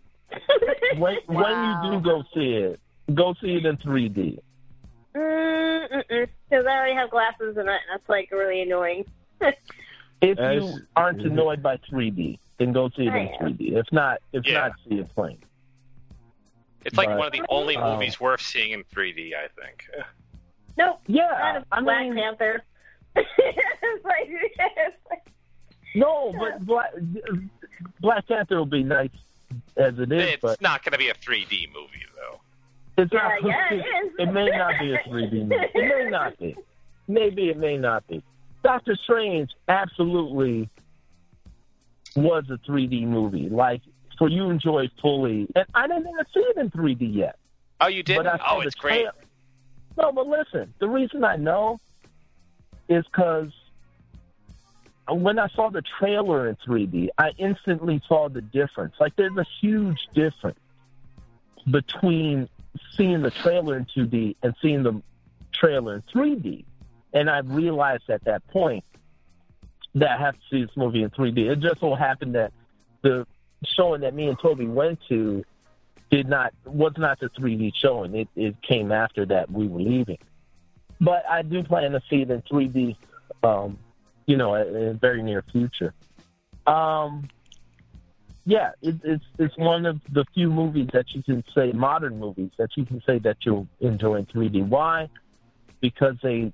when when you do go see it, go see it in 3D. Because I already have glasses and that's like really annoying. If That you aren't annoyed by 3D, then go see it I in am. 3D. If not, if Yeah. not, see it plain. It's like But- one of the only Oh. movies worth seeing in 3D. I think. Nope. Not Yeah, a I Black mean, Panther. it's like, it's like, no, but Black, Black Panther will be nice as it is, It's but not going to be a 3D movie though. It's Yeah, not. yeah, it is. it may not be a 3D movie. It may not be. Maybe it may not be. Doctor Strange absolutely was a 3D movie. Like for you enjoy fully, and I didn't even see it in 3D yet. Oh, you didn't? But Oh, it's great. trail- No, but listen, the reason I know is because when I saw the trailer in 3D, I instantly saw the difference. Like, there's a huge difference between seeing the trailer in 2D and seeing the trailer in 3D. And I realized at that point that I have to see this movie in 3D. It just so happened that the showing that me and Toby went to did not was not the 3D showing. It it came after that we were leaving. But I do plan to see it in 3D, um, you know, in the very near future. Um, yeah, it, it's it's one of the few movies that you can say modern movies that you can say that you'll enjoy in 3D. Why? Because they,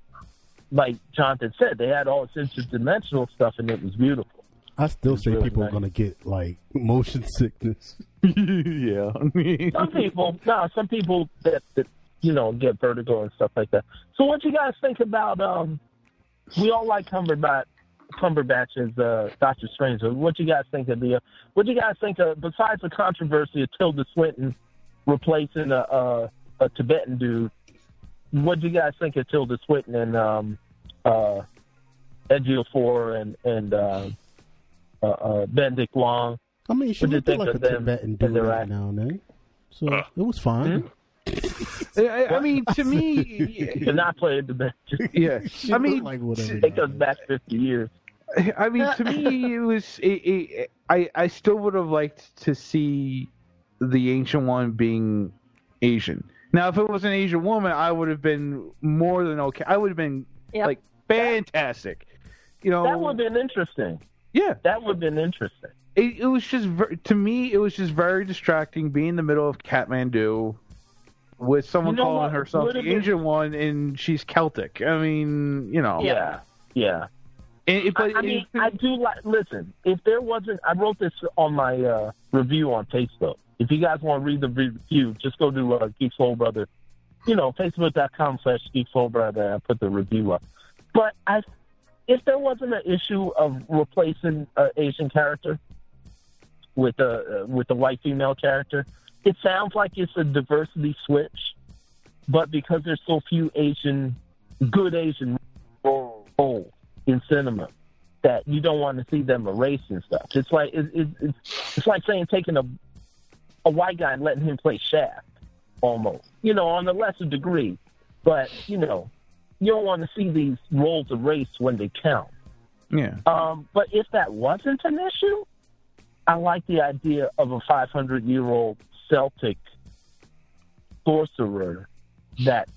like Jonathan said, they had all this interdimensional stuff and it was beautiful. I still say really people nice. are gonna get like motion sickness. yeah. Some people, no, some people that, that you know get vertigo and stuff like that. So, what you guys think about? Um, we all like Cumberbatch. Cumberbatch as uh, Doctor Strange. So What you guys think of the? Uh, what you guys think of? Besides the controversy of Tilda Swinton replacing a, a, a Tibetan dude, what do you guys think of Tilda Swinton and um, uh, Ejiofor and and uh, uh, uh, Benedict Wong? I mean, she you looked think like a of them Tibetan and dude right now and then, so it was fine. I, I mean, to me, Did not play the bench. yeah. I mean, like whatever. Take us back fifty years. I mean, to me, it was. It, it, I I still would have liked to see the ancient one being Asian. Now, if it was an Asian woman, I would have been more than okay. I would have been Yep. like fantastic. You know, That would have been interesting. yeah. That would have been interesting. It, it was just ver- to me, it was just very distracting being in the middle of Kathmandu with someone You know calling what? herself the Asian one, and she's Celtic. I mean, you know, Yeah, yeah. And- but I, I mean, I do like. Listen, if there wasn't, I wrote this on my uh, review on Facebook. If you guys want to read the review, just go to uh, Geek Soul Brother. You know, facebook.com slash Geek Soul Brother. I put the review up. But I, if there wasn't an issue of replacing an Asian character with a uh, with a white female character, it sounds like it's a diversity switch. But because there's so few Asian, good Asian roles in cinema, that you don't want to see them erased and stuff. It's like it, it, it's it's like saying taking a a white guy and letting him play Shaft, almost. You know, on a lesser degree, but you know, you don't want to see these roles erased when they count. yeah. Um, but if that wasn't an issue, I like the idea of a 500 year old Celtic sorcerer that,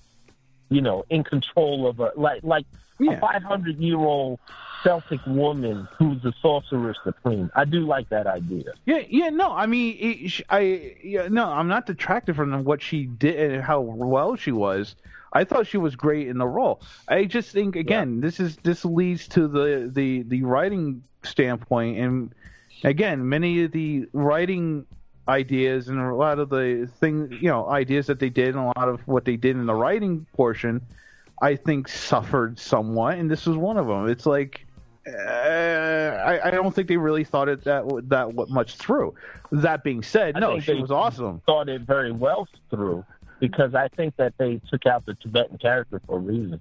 you know, in control of a like like Yeah. a 500 year old Celtic woman who's the sorcerer supreme. I do like that idea. Yeah, yeah, no, I mean, it, I, yeah, no, I'm not detracted from what she did and how well she was. I thought she was great in the role. I just think again, this is this leads to the the the writing standpoint, and again, many of the writing ideas and a lot of the things, you know, ideas that they did, and a lot of what they did in the writing portion, I think suffered somewhat, and this was one of them. It's like uh, I, I don't think they really thought it that that much through. That being said, I no, she was awesome. Thought it very well through because I think that they took out the Tibetan character for a reason.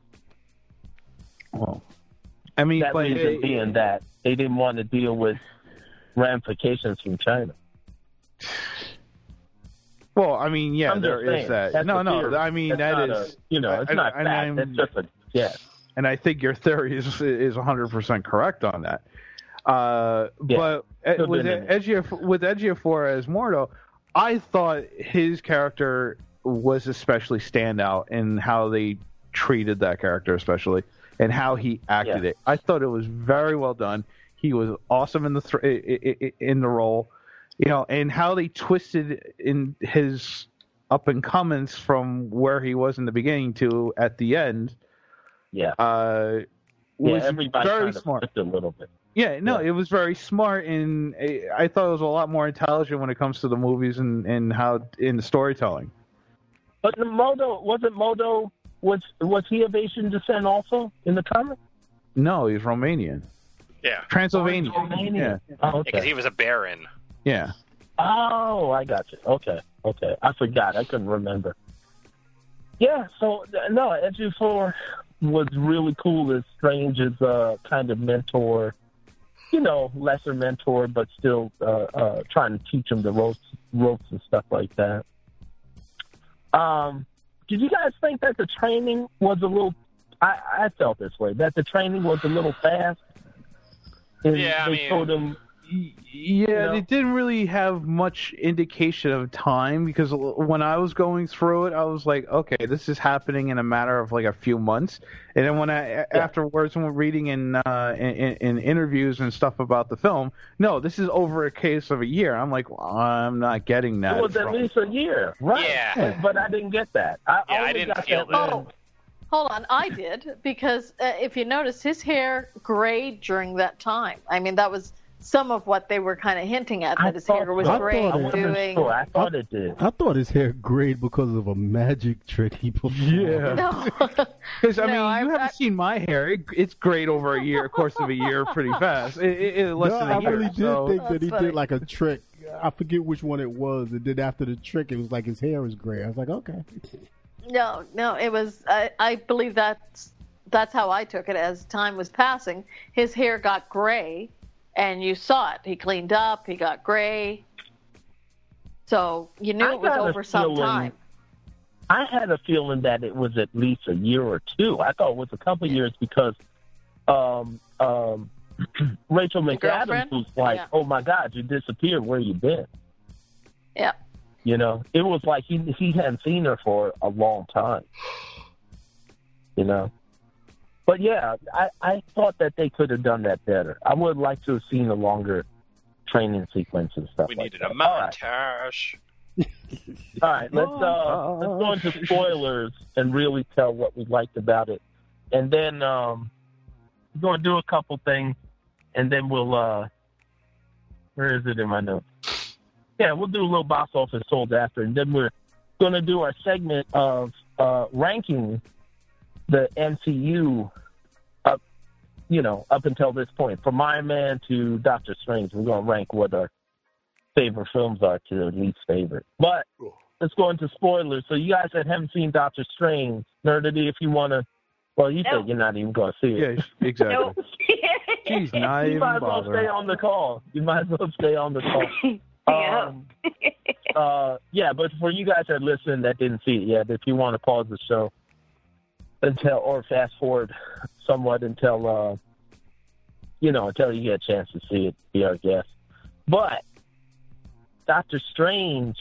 Well, I mean, that reason it- being that they didn't want to deal with ramifications from China. Well, I mean, yeah, there just is that. No, no. I mean that a- you know, it's I- not I- fact. I'm- It's just a guess. and I think your theory is is 100 percent correct on that. Uh, Yeah, but with in with Ejiofor as Mordo, I thought his character was especially standout in how they treated that character, especially and how he acted Yeah. it. I thought it was very well done. He was awesome in the th- in the role, you know, and how they twisted in his up and comings from where he was in the beginning to at the end Yeah. uh, Yeah, everybody very kind of smart. a little bit. Yeah, no, it was very smart, and I I thought it was a lot more intelligent when it comes to the movies and, and how in the storytelling. But the Mordo wasn't Mordo was was he of Asian descent also in the comic? No, he's Romanian, Yeah. Transylvanian. Romanian. Yeah, Oh, Because okay. he was a baron. Yeah. Oh, I got you. Okay, okay. I forgot. I couldn't remember. Yeah. So no, Edge Four was really cool as Strange's uh, kind of mentor. You know, lesser mentor, but still uh, uh, trying to teach him the ropes, ropes and stuff like that. Um, did you guys think that the training was a little? I, I felt this way that the training was a little fast. And Yeah, I they mean- told him Yeah, know? it didn't really have much indication of time because when I was going through it, I was like, okay, this is happening in a matter of like a few months. And then when I afterwards, when we're reading in, uh, in in in interviews and stuff about the film, no, this is over a case of a year. I'm like, well, I'm not getting that. it was at least a year, right? Yeah. But, but I didn't get that. I, Yeah, I didn't got feel that. that. Oh, hold on. I did because uh, if you notice, his hair grayed during that time. I mean, that was some of what they were kind of hinting at I that his thought hair was. I gray thought I it- wasn't doing. sure. I thought it did. I thought his hair grayed because of a magic trick he performed. Yeah. No, Because I No, mean, I- you haven't I- seen my hair. It, it's great over a year, course of a year, pretty fast. It, it, it less no, than a I year. really did so- think that he funny. did like a trick. I forget which one it was. And then after the trick, it was like his hair was gray. I was like, okay. no, no. It was. I, I believe that's that's how I took it. As time was passing, his hair got gray, and you saw it. He cleaned up. He got gray. So you knew I it was over some feeling- time. I had a feeling that it was at least a year or two. I thought it was a couple of years because um, um, Rachel McAdams was like, Yeah. "Oh my God, you disappeared. Where you been?" Yeah. You know, it was like he he hadn't seen her for a long time. You know, but yeah, I I thought that they could have done that better. I would like to have seen a longer training sequence and stuff. We like needed that. a All right. montage. All right, let's uh, let's go into spoilers and really tell what we liked about it, and then um, we're going to do a couple things, and then we'll uh, where is it in my notes? Yeah, we'll do a little box office sold after, and then we're going to do our segment of uh, ranking the MCU up, you know, up until this point, from Iron Man to Doctor Strange. We're going to rank what our favorite films are to their least favorite. But let's go into spoilers. So you guys that haven't seen Doctor Strange, Nerdity, if you want to, well, you Nope. said you're not even going to see it. Yeah, exactly. Nope. Jeez, not You even might as well bother. stay on the call. You might as well stay on the call. yeah. Um, uh, yeah, but for you guys that listen that didn't see it yet, if you want to pause the show until or fast forward somewhat until uh, you know until you get a chance to see it, be our guest. But Doctor Strange,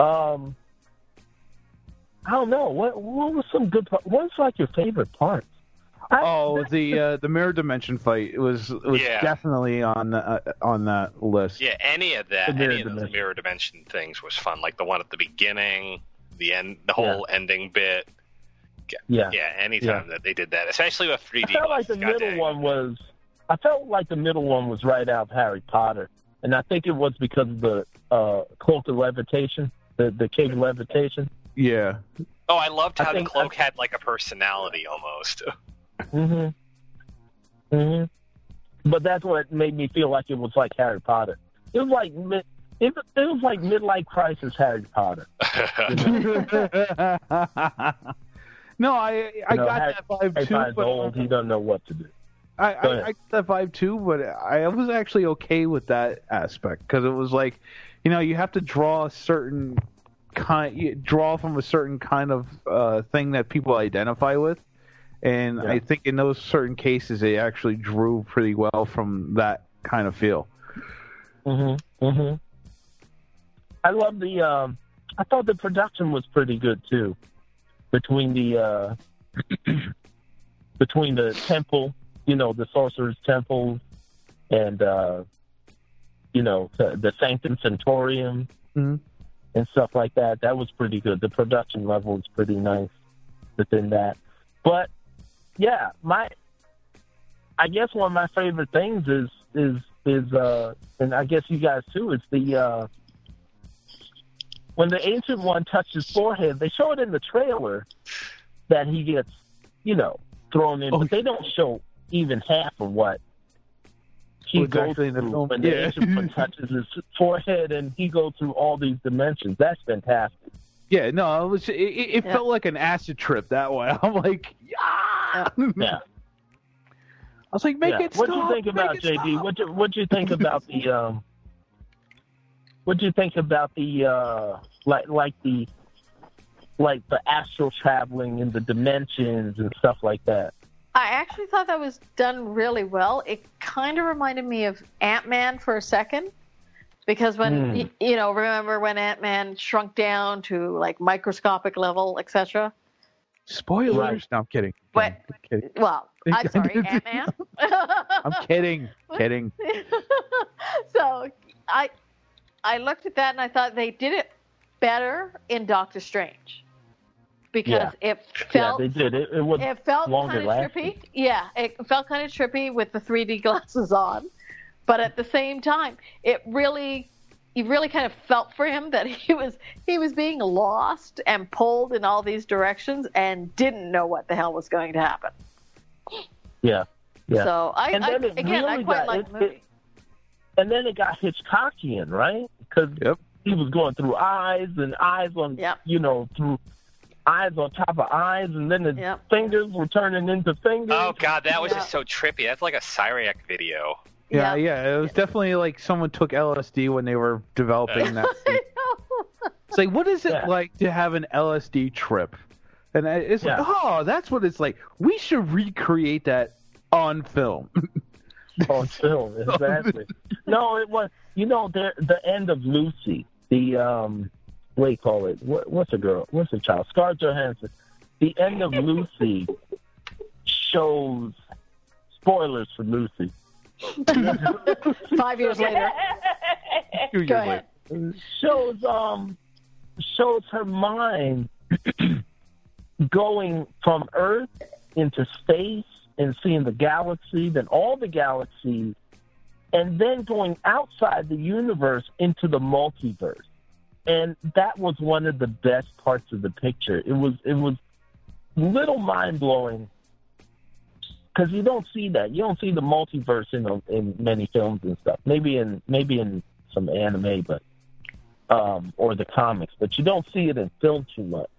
um, I don't know what what was some good. Part? What's like your favorite part? I- Oh, the uh, the mirror dimension fight it was it was Yeah. definitely on the, uh, on that list. Yeah, any of that, The mirror any of those mirror dimension things was fun. Like the one at the beginning, the end, the whole ending bit. Yeah. Yeah, anytime that they did that, especially with 3D. I felt like the glasses, middle goddamn. one was. I felt like the middle one was right out of Harry Potter, and I think it was because of the uh, cloak of levitation, the the cave of levitation. Yeah. Oh, I loved I how the think- cloak had like a personality almost. Mhm. Mhm. But that's what made me feel like it was like Harry Potter. It was like mid, it, it was like midlife crisis Harry Potter. no, I I You know, got that vibe too. But, old. He doesn't know what to do. I, I. I got that vibe too, but I was actually okay with that aspect because it was like, you know, you have to draw a certain kind, draw from a certain kind of uh, thing that people identify with, and Yeah. I think in those certain cases they actually drew pretty well from that kind of feel. Mhm. Mhm. I love the. Um, I thought the production was pretty good too, between the uh, between the temple, you know, the sorcerer's temple, and uh, you know the, the Sanctum Sanctorum Mhm. and stuff like that. That was pretty good. The production level was pretty nice within that. But yeah, my I guess one of my favorite things is is is uh and I guess you guys too is the uh when the ancient one touched his forehead, they show it in the trailer that he gets, you know, thrown in, Oh, but they don't show even half of what he What's goes actually the through film, when the yeah. ancient one touches his forehead and he goes through all these dimensions. That's fantastic. Yeah, no, it was it, it it Yeah. felt like an acid trip that way. I'm like, yeah. Yeah. I was like, make yeah. it What do stop. you think about make JD? What what do you think about the um? What do you think about the uh like like the like the astral traveling and the dimensions and stuff like that? I actually thought that was done really well. It kind of reminded me of Ant Man for a second, because when Hmm. y- you know, remember when Ant Man shrunk down to like microscopic level, etc. Spoilers. Right. No, I'm kidding. But I'm kidding. well, I'm sorry, Ant Man. I'm kidding. Kidding. so I I looked at that and I thought they did it better in Doctor Strange because it felt Yeah, they did. It, it was it felt kind of lasting. trippy. Yeah, it felt kind of trippy with the 3D glasses on, but at the same time, it really you really kind of felt for him that he was he was being lost and pulled in all these directions and didn't know what the hell was going to happen. Yeah. Yeah. So I, I again I quite got- like the movie. it- and then it got Hitchcockian, right? Because Yep. he was going through eyes and eyes on, Yep. you know, through eyes on top of eyes, and then the Yep. fingers were turning into fingers. Oh god, that was Yeah. just so trippy. That's like a Cyriak video. Yeah, Yeah. yeah. It was definitely like someone took LSD when they were developing that. scene. It's like, what is it Yeah. like to have an LSD trip? And it's Yeah. like, oh, that's what it's like. We should recreate that on film. on film, exactly. no, it was. You know, the the end of Lucy, the um, what do you call it? What, what's a girl? What's a child? Scarlett Johansson. The end of Lucy shows spoilers for Lucy. Five years later, Two years go ahead. later. shows um shows her mind going from Earth into space and seeing the galaxy, then all the galaxies, and then going outside the universe into the multiverse. And that was one of the best parts of the picture. It was it was little mind blowing because you don't see that. You don't see the multiverse in in many films and stuff. Maybe in maybe in some anime, but um, or the comics, but you don't see it in film too much.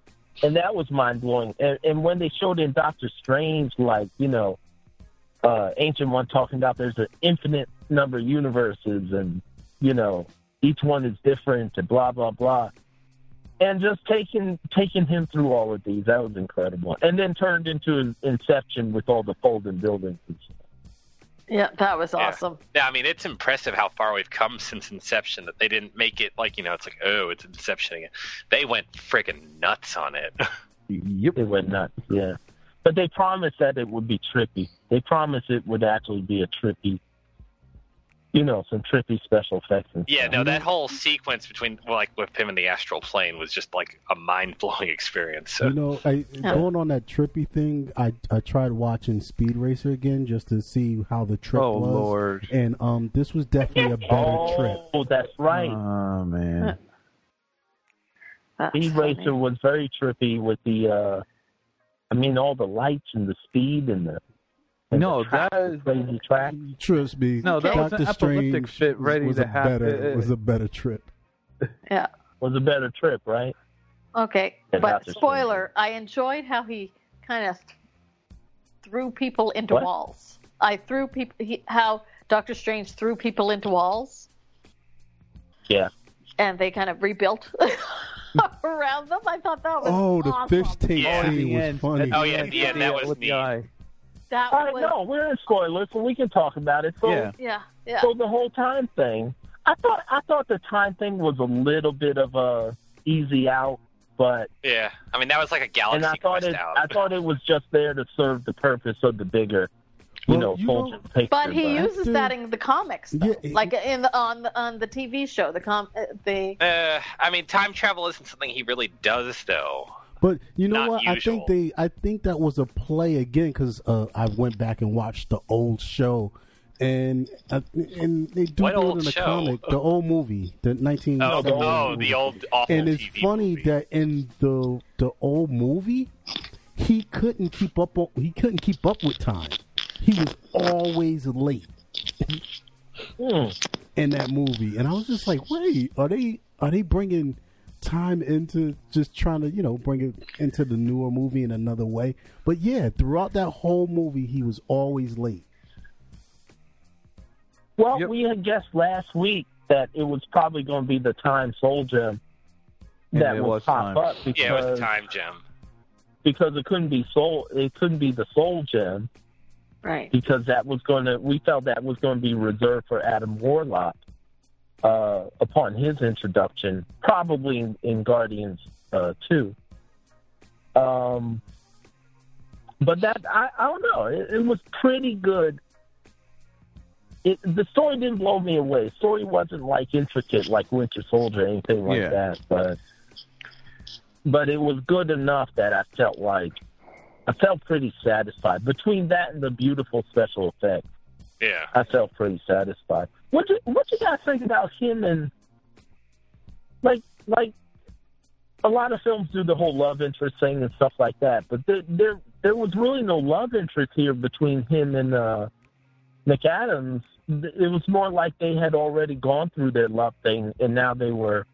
And that was mind blowing. And, and when they showed in Doctor Strange, like you know, uh, Ancient One talking about there's an infinite number of universes, and you know, each one is different, and blah blah blah. And just taking taking him through all of these, that was incredible. And then turned into an Inception with all the folding buildings. And stuff. Yeah, that was awesome. Yeah, I mean it's impressive how far we've come since Inception. That they didn't make it like you know it's like oh it's Inception again. They went freaking nuts on it. Yep. It went nuts, yeah. But they promised that it would be trippy. They promised it would actually be a trippy, you know, some trippy special effects. And yeah, stuff. no, that whole sequence between well, like with him and the astral plane was just like a mind blowing experience. So. You know, I, going on that trippy thing, I I tried watching Speed Racer again just to see how the trip Oh, was. Lord. And um, this was definitely a better oh, trip. Oh, that's right. Oh man. That's Speed funny. Racer was very trippy with the, uh I mean, all the lights and the speed and the. And No, the track, that the is- crazy track. Trust me, No, that was Doctor an epileptic Strange fit ready was to a happen. better was a better trip. Yeah. Was a better trip, right? Okay, Yeah, but Doctor spoiler, I enjoyed how he kind of threw people into What? walls. I threw people he, how Doctor Strange threw people into walls Yeah. and they kind of rebuilt around them. I thought that was Oh, the fish tank Yeah. At the scene was end. funny. Oh, yeah, end, yeah, that was with the neat. Eye. That All right, was no, we're in spoilers, so we can talk about it. So, Yeah. yeah, yeah. so the whole time thing, I thought I thought the time thing was a little bit of a easy out, but Yeah, I mean that was like a galaxy and I thought quest it out. I thought it was just there to serve the purpose of the bigger, you Well, know, you know- Fulgent picture. But he uses After- that in the comics, though. Yeah, like in the on the on the TV show. The com uh, the Uh, I mean, time travel isn't something he really does, though. But you know Not what? I think they, I think that was a play again because uh, I went back and watched the old show, and uh, and they do What do it old in the show? comic, the old movie, the nineteen. Oh, the, old oh, the old awful and it's TV funny movie. that in the the old movie, he couldn't keep up. He couldn't keep up with time. He was always late Hmm. in that movie, and I was just like, wait, are they are they bringing time into just trying to you know bring it into the newer movie in another way? But yeah, throughout that whole movie, he was always late. Well, Yep. we had guessed last week that it was probably going to be the time Soul Gem that it would was pop time. up because yeah, it was a time gem. because it couldn't be soul it couldn't be the Soul Gem Right. because that was going to we felt that was going to be reserved for Adam Warlock uh, upon his introduction, probably in, in Guardians uh, two. Um, but that I, I don't know. It, it was pretty good. It, the story didn't blow me away. story wasn't like intricate like Winter Soldier or anything like Yeah. that, but but it was good enough that I felt like I felt pretty satisfied. Between that and the beautiful special effects, Yeah. I felt pretty satisfied. What you what you guys think about him and like like a lot of films do the whole love interest thing and stuff like that, but there there there was really no love interest here between him and uh McAdams. It was more like they had already gone through their love thing and now they were,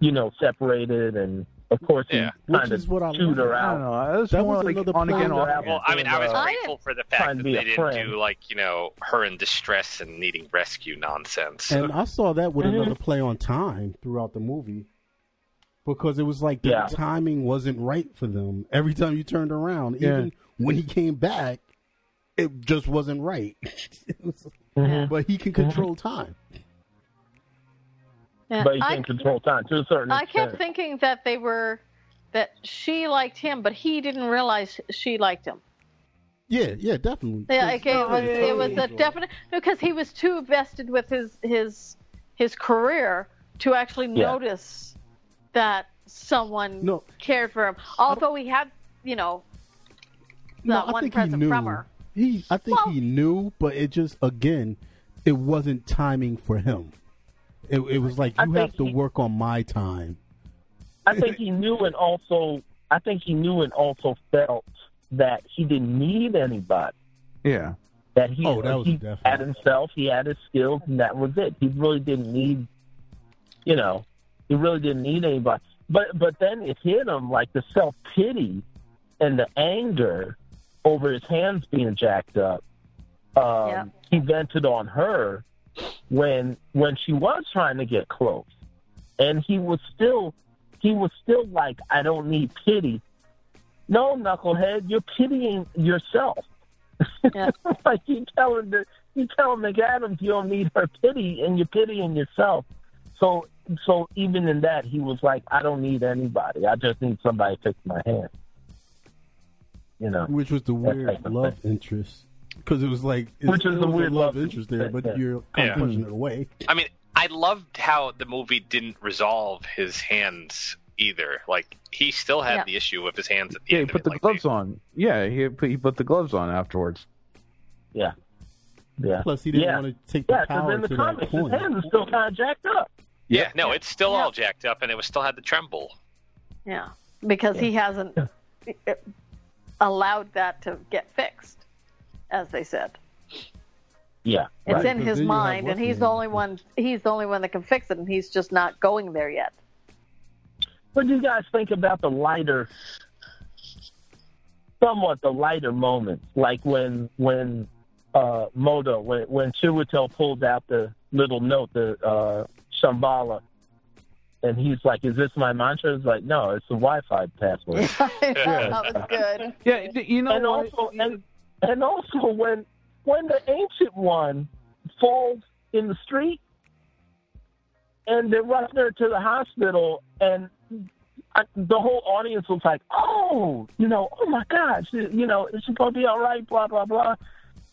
you know, separated and of course Yeah. Which is what I chewed her I don't know. It was That was like another on again, plan off again. Well, I mean, I was I grateful for the fact that they didn't friend. do like you know her in distress and needing rescue nonsense. And I saw that with Mhm. another play on time throughout the movie. Because it was like the Yeah. timing wasn't right for them. Every time you turned around, Yeah. even when he came back, it just wasn't right. It was- Mhm. But he can control time. Yeah, But he I, can control time to a certain I extent. kept thinking that they were that she liked him, but he didn't realize she liked him. Yeah, yeah, definitely. Yeah, like, it was Yeah, it was a definite because he was too vested with his his his career to actually Yeah. notice that someone No. cared for him. Although he had, you know, No, that I one think he present knew. from her. He, I think Well- he knew, but it just again, it wasn't timing for him. It, it was like you think have to he- work on my time. I think he knew and also I think he knew and also felt that he didn't need anybody. Yeah. That he, Oh, that was he definite. had himself, he had his skills, and that was it. He really didn't need, you know, he really didn't need anybody. But but then it hit him like the self pity and the anger over his hands being jacked up. Um, Yeah. He vented on her when when she was trying to get close, and he was still he was still like, I don't need pity. No, knucklehead, you're pitying yourself. Yeah. like you telling the you telling McAdams you don't need her pity and you're pitying yourself. So so even in that he was like, I don't need anybody. I just need somebody to fix my hand. You know. which was the weird type of love interest because it was like Which is it the was weird love love interest there, but yeah. you're kind of Yeah. pushing it away. I mean, I loved how the movie didn't resolve his hands either. Like he still had Yeah. the issue with his hands at the Yeah, he end. of put it. the Like, gloves they- on. Yeah, he put, he put the gloves on afterwards. Yeah. Yeah. Plus, he didn't Yeah. want to take the Yeah, power in the to that comics his hands are still kinda jacked up. Yeah, no, it's still Yeah. all jacked up, and it was still had the tremble. Yeah, because he hasn't allowed that to get fixed, as they said. Yeah. It's right. in his then you have mind, and he's the only one. He's the only one that can fix it, and he's just not going there yet. What do you guys think about the lighter, somewhat the lighter moments, like when when uh, Mordo, when when Chiwetel pulls out the little note, the uh, Shambhala, and he's like, "Is this my mantra?" It's like, "No, it's the Wi-Fi password." that was good. Yeah, you know and what? also, and and also when when the ancient one falls in the street, and they're rushing her to the hospital, and I, the whole audience was like, "Oh, you know, oh my gosh, you know, is she gonna be all right?" Blah blah blah,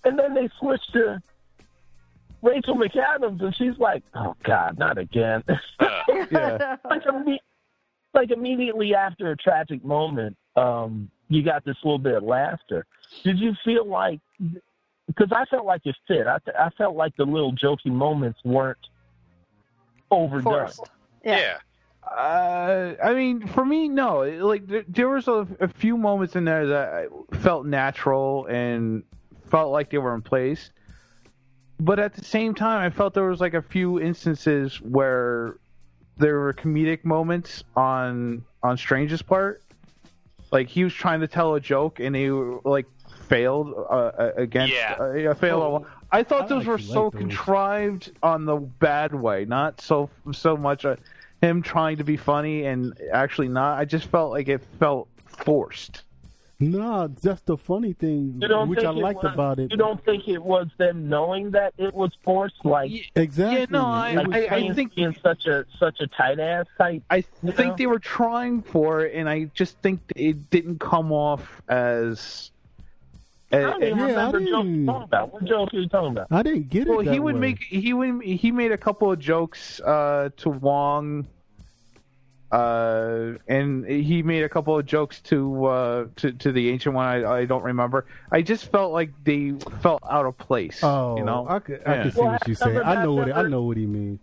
and then they switch to Rachel McAdams, and she's like, "Oh God, not again." Yeah. like, imme- like immediately after a tragic moment, um, you got this little bit of laughter. Did you feel like? Because I felt like it fit. I, I felt like the little jokey moments weren't overdone. Forced. yeah. Yeah. Uh, I mean, for me, no. Like there, there was a, a few moments in there that felt natural and felt like they were in place. But at the same time, I felt there was like a few instances where there were comedic moments on on Strange's part. Like he was trying to tell a joke and he like failed uh, against. Yeah. Uh, failed. Oh, I thought I those were so those. contrived on the bad way, not so so much uh, him trying to be funny and actually not. I just felt like it felt forced. No, that's the funny thing, which I liked was, about it. You don't think it was them knowing that it was forced, like exactly. Yeah, no, I, It I, I think being such a such a tight ass type. I think know? they were trying for it, and I just think it didn't come off as. I don't even Yeah, remember jokes didn't- you're talking about. What joke are you talking about? I didn't get it. well, he would way. make he would he made a couple of jokes uh, to Wong, uh, and he made a couple of jokes to uh, to to the ancient one. I, I don't remember. I just felt like they felt out of place. Oh, you know, I could, I Yeah. could see Well, what you're I saying. I know what remember- I know what he means.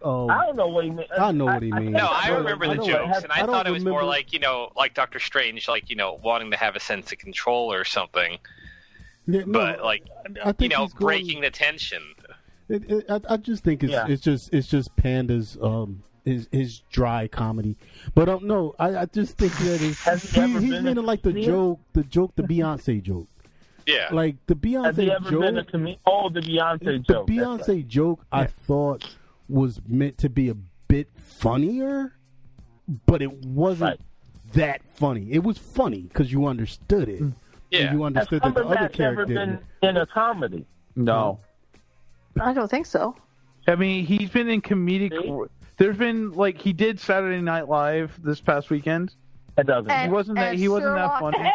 Oh, I don't know what he means. I know what he means. No, I remember I the don't- jokes, and I, I thought it was more like you know, like Doctor Strange, like you know, wanting to have a sense of control or something, Yeah, no, but like I you know, he's going- breaking the tension. It, it, I, I just think it's Yeah. it's just it's just Panda's um his his dry comedy, but um no, I, I just think that it's, Has he he, he's been meaning a like the joke the joke the Beyonce joke Yeah, like the Beyonce Has he Beyonce ever joke been a comedian? Oh, the Beyonce the joke. that's Beyonce right. joke I thought was meant to be a bit funnier, but it wasn't Right. that funny. It was funny because you understood it. yeah. And you Has understood that the other Cumberbatch ever character been in a comedy? no. I don't think so. I mean, he's been in comedic. See? There's been like he did Saturday Night Live this past weekend. That doesn't. And- He wasn't that. and He wasn't that funny.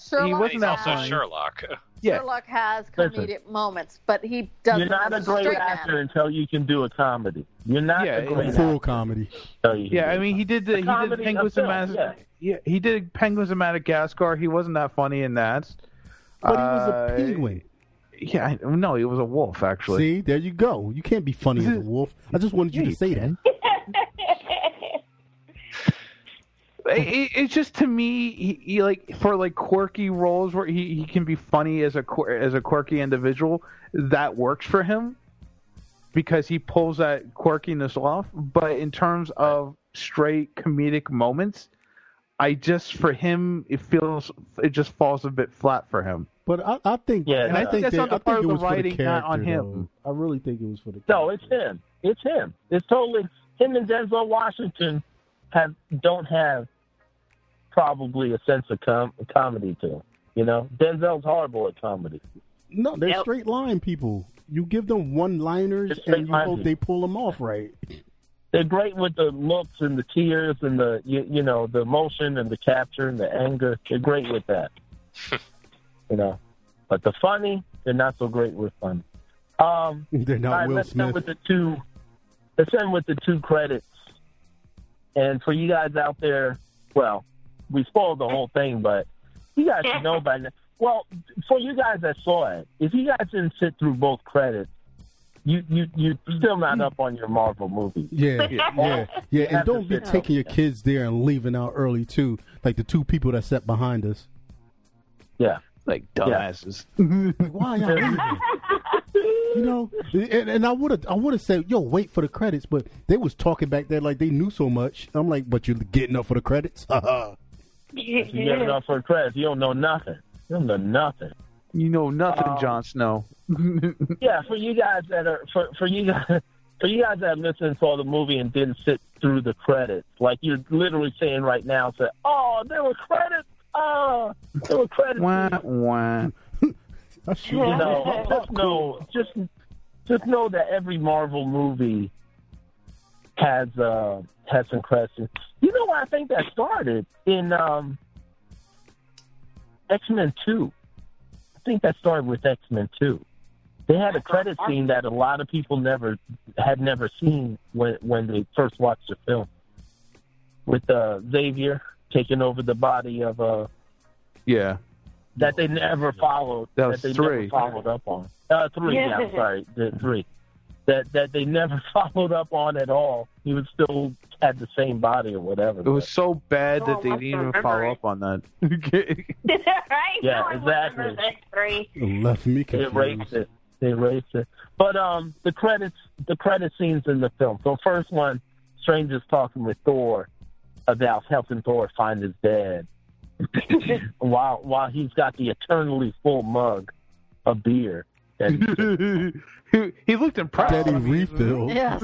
Sherlock He wasn't that also funny. Sherlock. Yeah. Sherlock has Listen. comedic moments, but he doesn't. You're not a great straight actor man. until you can do a comedy. You're not Yeah, a great Full actor comedy. until you can Yeah, I mean, he did the A he did Penguins a of film, Madagascar. yeah. Yeah, he did Penguins of Madagascar. He wasn't that funny in that. But he was Uh, a penguin. Yeah, I- no, he was a wolf actually. See, there you go. You can't be funny as a wolf. I just wanted you to say that. It, it- it's just to me, he, he like for like quirky roles where he, he can be funny as a as a quirky individual. That works for him because he pulls that quirkiness off. But in terms of straight comedic moments, I just for him it feels it just falls a bit flat for him. But I, I think, Yeah, and I no. think That's that, not the I part think of it the was writing, for the not character. on him. though. I really think it was for the. No, it's him. It's him. It's totally him and Denzel Washington have don't have probably a sense of com- comedy to him. You know, Denzel's horrible at comedy. No, they're Yep. straight line people. You give them one liners and you hope they pull them off right. They're great with the looks and the tears and the you, you know the emotion and the capture and the anger. They're great with that. you know, but the funny, they're not so great with funny. Um, They're not right, Will let's Smith. end with the two. Let's end with the two credits. And for you guys out there, well, we spoiled the whole thing, but you guys should know by now. Well, for you guys that saw it, if you guys didn't sit through both credits, you you you still not up on your Marvel movie. Yeah, yeah, yeah, yeah. And don't be taking your kids there and leaving out early too, like the two people that sat behind us. Yeah. Like dumbasses. Like, why y'all leaving? You know, and, and I would have, I would have said, "Yo, wait for the credits," but they was talking back there like they knew so much. I'm like, "But you're getting up for the credits?" If you get it up for the credits, you don't know nothing. You don't know nothing. You know nothing, Um, Jon Snow. Yeah, for you guys that are for for you guys for you guys that listened saw the movie and didn't sit through the credits, like you're literally saying right now, say, "Oh, there were credits. Oh, there were credits." wah, wah. I should You know, just know, just just know that every Marvel movie has uh has some credits. You know, I think that started in um X Men Two. I think that started with X Men Two. They had a credit scene that a lot of people never had never seen when when they first watched the film, with uh, Xavier taking over the body of uh Yeah. That they never followed. That was they three. never followed up on. Uh, three. Yeah, I'm sorry, the three. That that they never followed up on at all. He was still had the same body or whatever. It was so bad that Oh, they didn't even follow memory? up on that. right? Yeah, No, exactly. remember that three. left me confused. They erased it. They erased it. But um, the credits, the credit scenes in the film. So first one, Strange is talking with Thor about helping Thor find his dad, while while he's got the eternally full mug of beer. That he he, he looked impressed. Daddy refill. Yes.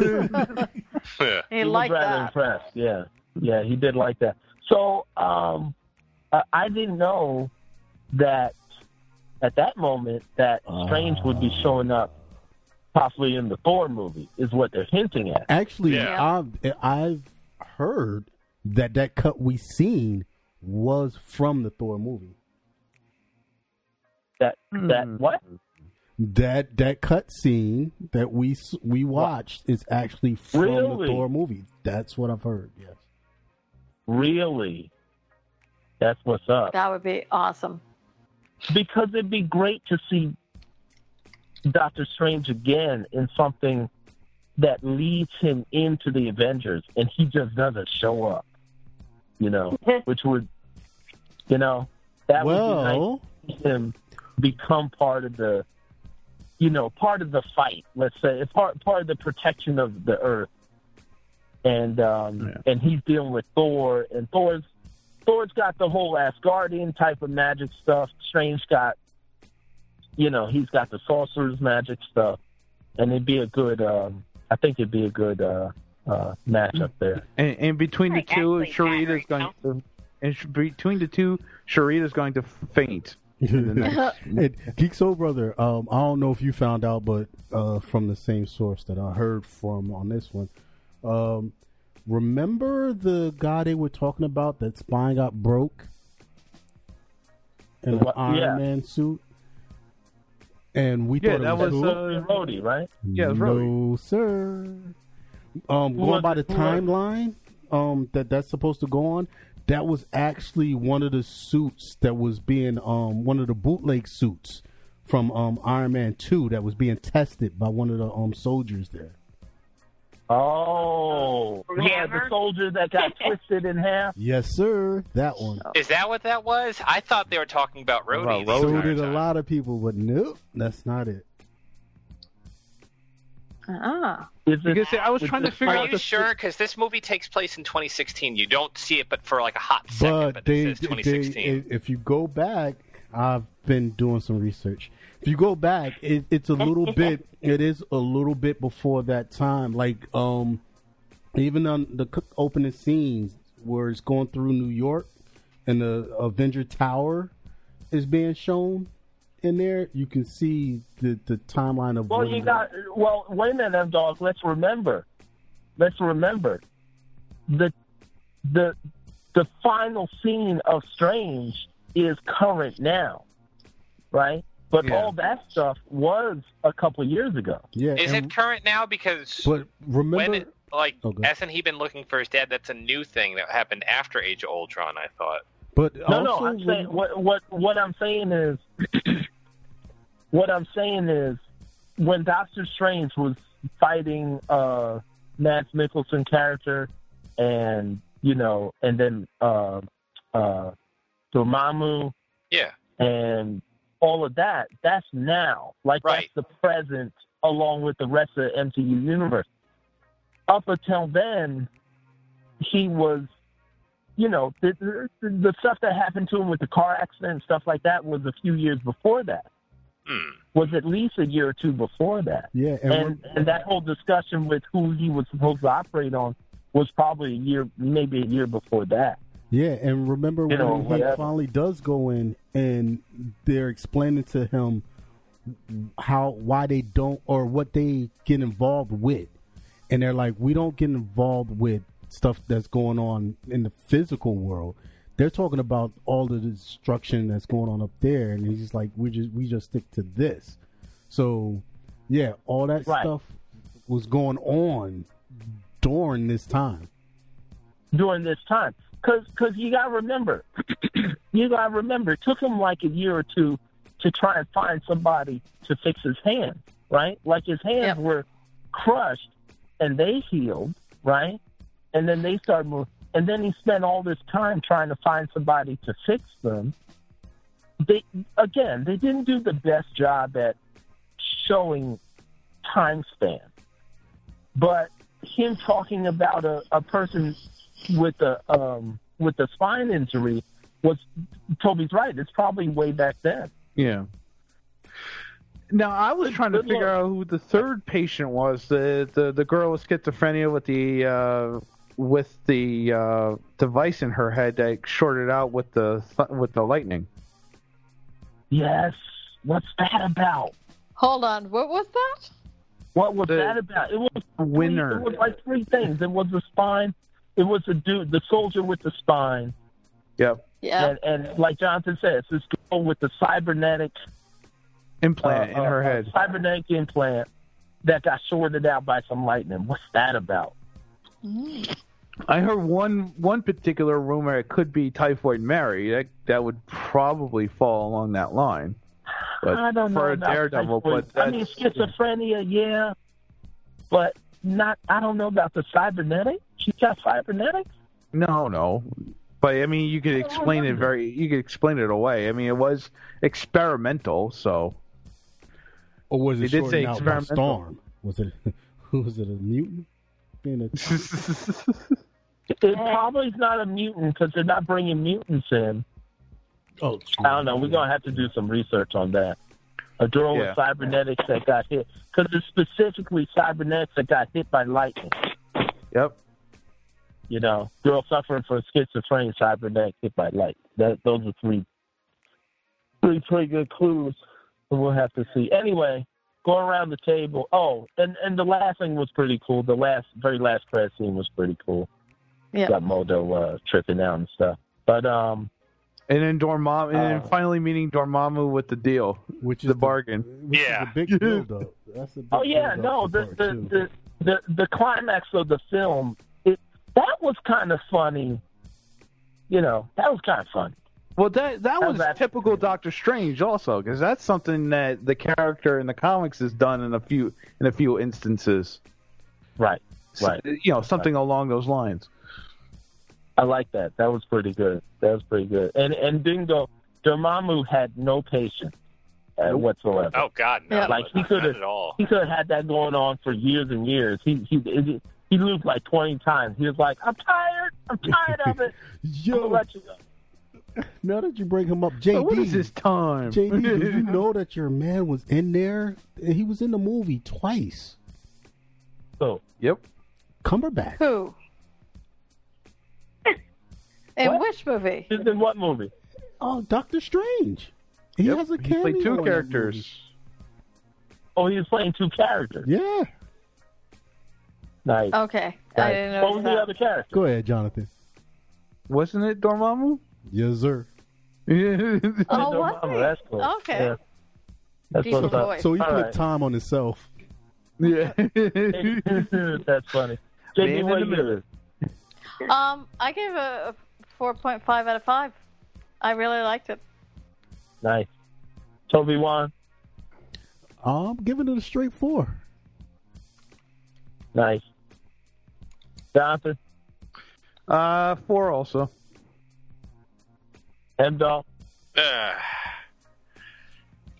Yeah. he he was rather that. impressed. Yeah, yeah, he did like that. So, um, uh, I didn't know that at that moment that Strange would be showing up possibly in the Thor movie is what they're hinting at. Actually, Yeah. I've I've heard that that cut we seen was from the Thor movie. That that Hmm. what? That that cut scene that we we watched is actually from the Thor movie. That's what I've heard. Yes. Really? That's what's up. That would be awesome. because it'd be great to see Doctor Strange again in something that leads him into the Avengers, and he just doesn't show up. You know, which would, you know, that would be nice him become part of the, you know, part of the fight. Let's say it's part part of the protection of the Earth, and um, Yeah. and he's dealing with Thor, and Thor's Thor's got the whole Asgardian type of magic stuff. Strange got, you know, he's got the sorcerer's magic stuff, and it'd be a good. Um, I think it'd be a good uh, uh, matchup there. And, and between the Like, two, actually Sharita's going to. And between the two, Sharita's going to faint. in the and Geek Soul Brother, um, I don't know if you found out, but uh, from the same source that I heard from on this one, um, remember the guy they were talking about that spine got broke in the What- Iron yeah. Man suit, and we Yeah, thought it that was, was, cool. uh, Rhodey, right? Yeah, it was no, sir. Um, going was by the Who was it? timeline, um, that that's supposed to go on. That was actually one of the suits that was being um one of the bootleg suits from um Iron Man Two that was being tested by one of the um soldiers there. Oh, yeah, the soldier that got twisted in half. Yes, sir. That one. Is that what that was? I thought they were talking about Rhodey. About the So did a lot of people, but nope, that's not it. Ah. Is it? Because I was trying to figure Are out you the sure? Because this movie takes place in 2016. You don't see it, but for like a hot second. But But, they, it says they, 2016. if you go back, I've been doing some research. If you go back, it, it's a little bit. It is a little bit before that time. Like, um, even on the opening scenes where it's going through New York and the Avenger Tower is being shown in there, you can see the the timeline of. Well, you the- got. Well, wait a minute, M dog. Let's remember. Let's remember the the the final scene of Strange is current now, right? But Yeah. all that stuff was a couple years ago. yeah. Is and- it current now? Because But remember, when it, like Oh, go hasn't he been looking for his dad? That's a new thing that happened after Age of Ultron. I thought. but No, also, no. I'm saying what what what I'm saying is what I'm saying is when Doctor Strange was fighting uh Mads Mikkelsen character and you know and then uh uh Dormammu Yeah. and all of that, that's now. Like Right. that's the present along with the rest of the MCU universe. Up until then, he was, you know, the, the, the stuff that happened to him with the car accident and stuff like that was a few years before that. Hmm. Was at least a year or two before that. yeah, and, And and that whole discussion with who he was supposed to operate on was probably a year, maybe a year before that. Yeah, and remember You when know, he whatever. finally does go in and they're explaining to him how why they don't or what they get involved with. And they're like, we don't get involved with stuff that's going on in the physical world. They're talking about all the destruction that's going on up there and he's just like we just we just stick to this. So yeah, all that Right. stuff was going on during this time. during this time. Because cause you got to remember, you got to remember, it took him like a year or two to try and find somebody to fix his hand, right? Like his hands Yeah. were crushed and they healed, right? And then they started moving. And then he spent all this time trying to find somebody to fix them. They again, they didn't do the best job at showing time span. But him talking about a, a person with a um, with a spine injury was Toby's right. It's probably way back then. Yeah. Now I was trying to figure out who the third patient was. The the, the girl with schizophrenia with the uh, with the uh, device in her head that shorted out with the th- with the lightning. Yes. What's that about? Hold on. What was that? What was The that about? It was three- winner. It was like three things. It was the spine. It was the dude, the soldier with the spine, Yep. Yeah. and, and like Jonathan says, this girl with the cybernetic Implant uh, in her uh, head. cybernetic implant that got shorted out by some lightning. What's that about? I heard one one particular rumor it could be Typhoid Mary. That that would probably fall along that line. But I don't know for a about Daredevil, typhoid. but I mean schizophrenia, yeah, but not. I don't know about the cybernetic. She got cybernetics. No, no. But I mean, you could oh, explain it very. You could explain it away. I mean, it was experimental, so. Or was it? They it did shorted say experimental. Storm? Was it? Was it a mutant? Being a, It probably is not a mutant because they're not bringing mutants in. oh, I don't know. We're gonna have to do some research on that. A girl Yeah. with cybernetics that got hit because it's specifically cybernetics that got hit by lightning. Yep. You know, girl suffering from schizophrenia, cybernetic hit by light. That those are three, three pretty good clues. But we'll have to see. Anyway, going around the table. Oh, and and the last thing was pretty cool. The last, very last credit scene was pretty cool. Yeah. Got Mordo uh, tripping out and stuff. But um, And then Dormammu, and then Uh, finally meeting Dormammu with the deal, which is the bargain. Which Yeah. a big build up. That's a big Oh yeah, no, the the, the the the climax of the film, it that was kind of funny. You know, that was kind of fun. Well, that that was that? typical Doctor Strange, also, because that's something that the character in the comics has done in a few in a few instances. Right, right. You know, something along those lines. I like that. That was pretty good. That was pretty good. And and Dingo Dormammu had no patience uh, whatsoever. Oh God, no, Yeah. Like, he could've- He could have had that going on for years and years. He he he, he looped like twenty times. He was like, "I'm tired. I'm tired of it. I'm gonna Yo, let you go." now that you bring him up, So what is JD, this time? JD, did you know that your man was in there? He was in the movie twice. So Yep. Cumberbatch. Who? In What? which movie? in what movie? Oh, Doctor Strange. He Yep. has a He played two characters. Oh, he was playing two characters. Yeah. Nice. Okay, I didn't know What was the other character? Go ahead, Jonathan. Wasn't it Dormammu? Yes, sir. Oh, Dormammu, was he? That's cool. Okay. Yeah. That's Decent what's up. So he All flipped right. time on himself. yeah. That's funny. Man JD, in what the you middle. Um, I gave a four point five out of five. I really liked it. Nice. Toby Wan. I'm giving it a straight four. Nice. Jonathan. uh, four also. M Dog. Ugh.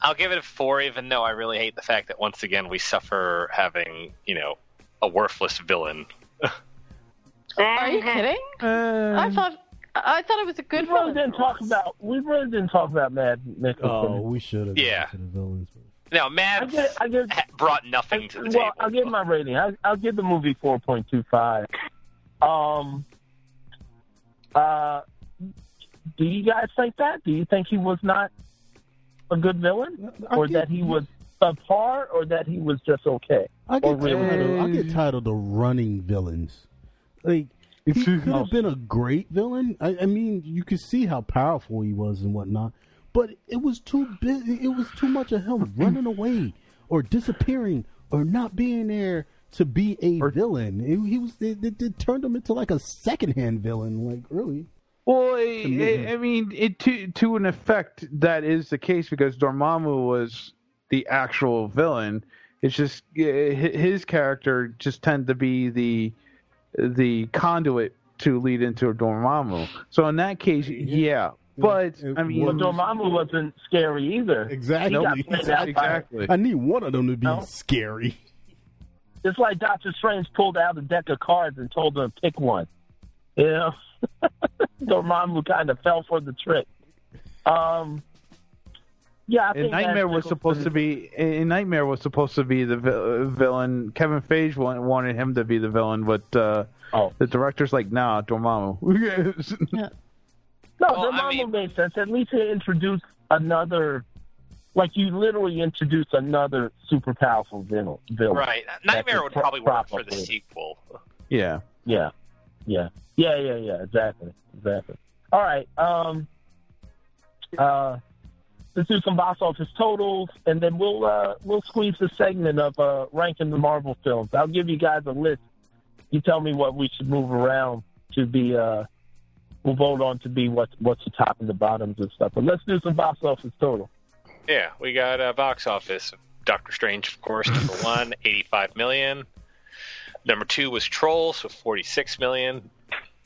I'll give it a four, even though I really hate the fact that once again we suffer having, you know, a worthless villain. Are you kidding? I thought I thought it was a good We really one. didn't talk about. We really didn't talk about Mad Nicholson. Oh, we should have. Yeah. To the villains. No, I Mads give, I give, ha- brought nothing to the well, table. I'll give my rating. I, I'll give the movie four point two five. Um. Uh. Do you guys think that? Do you think he was not a good villain, I or get- that he was subpar, or that he was just okay? I get Or really- titled. I get mm. titled the running villains. Like he could have been a great villain. I, I mean, you could see how powerful he was and whatnot, but it was too big. It was too much of him running away or disappearing or not being there to be a villain. It, he was. It, it, it turned him into like a secondhand villain. Like really. Well, me. I, I mean, it to to an effect that is the case because Dormammu was the actual villain. It's just uh, his character just tend to be the the conduit to lead into a Dormammu. So in that case, yeah. But It I mean, Well, Dormammu wasn't scary either. Exactly. He got played out by- exactly. I need one of them to be No. scary. It's like Doctor Strange pulled out a deck of cards and told them to pick one. You know, Dormammu kind of fell for the trick. Um, Yeah, I think Nightmare was supposed to be. And Nightmare was supposed to be the vi- villain. Kevin Feige wanted him to be the villain, but uh, Oh. the director's like, "Nah, Dormammu." No, Well, the I Dormammu mean- made sense. At least they introduced another, like you literally introduced another super powerful villain. villain. Right. Nightmare would pro- probably work for the sequel. yeah. Yeah, yeah, yeah, yeah, yeah. Exactly, exactly. All right. Um. Uh. Let's do some box office totals, and then we'll uh, we'll squeeze the segment of uh, ranking the Marvel films. I'll give you guys a list. You tell me what we should move around to be. Uh, we'll vote on to be what what's the top and the bottoms and stuff. But let's do some box office total. Yeah, we got uh, box office. Doctor Strange, of course, number one, 85 million. Number two was Trolls with 46 million.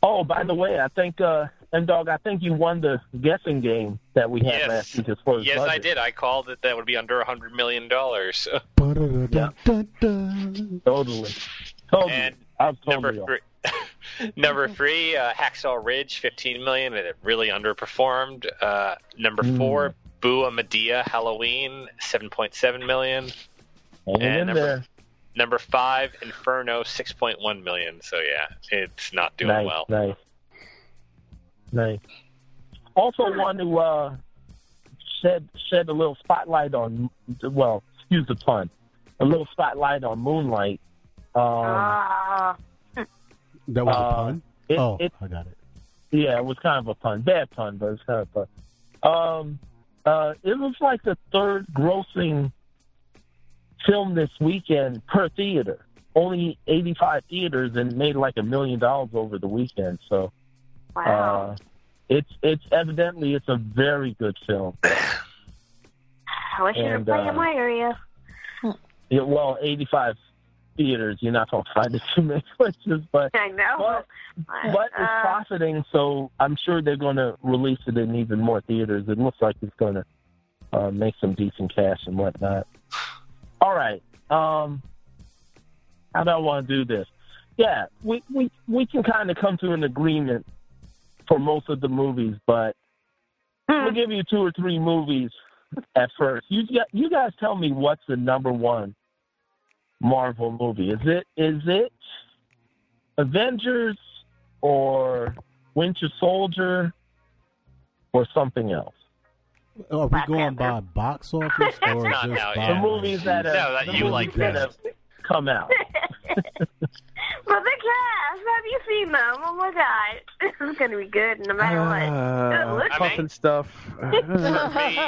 Oh, by the way, I think uh, M Dog, I think you won the guessing game that we had Yes. last week as far as Yes, I did. I called it that would be under a 100 million dollars. Ba-da-da-da-da-da. Totally. And. I was number totally off. three, number three, uh, Hacksaw Ridge, 15 million, and it really underperformed. Uh, number Hmm. four, Bua Madea Halloween, 7.7 million. Hang And number- there. Number five, Inferno, 6.1 million. So yeah, it's not doing nice, well. Nice. Nice. Also want to uh, shed shed a little spotlight on well, excuse the pun, a little spotlight on Moonlight. Um, Ah, That was a Uh, pun. it, oh, it, I got it. yeah, it was kind of a pun, bad pun, but it's kind of fun. Um, uh, it was like the third grossing film this weekend per theater. Only 85 theaters and made like a million dollars over the weekend. So wow. uh, it's it's evidently it's a very good film. I wish you and, would play uh, in my area. Yeah, well, 85 theaters, you're not going to find it too many places, but I know. but, but it's Uh, profiting, so I'm sure they're going to release it in even more theaters. It looks like it's going to uh, make some decent cash and whatnot. All right. Um, how do I want to do this? Yeah, we we we can kind of come to an agreement for most of the movies, but we'll give you two or three movies at first. You you guys tell me what's the number one Marvel movie? Is it is it Avengers or Winter Soldier or something else? Are we Black going by Panther. box office or just out by yet. The movies that have, No, that the you movies like that have come out. but the cast, have you seen them? Oh my god, this is gonna be good no matter what. Uh, Look. I puffin stuff. For me,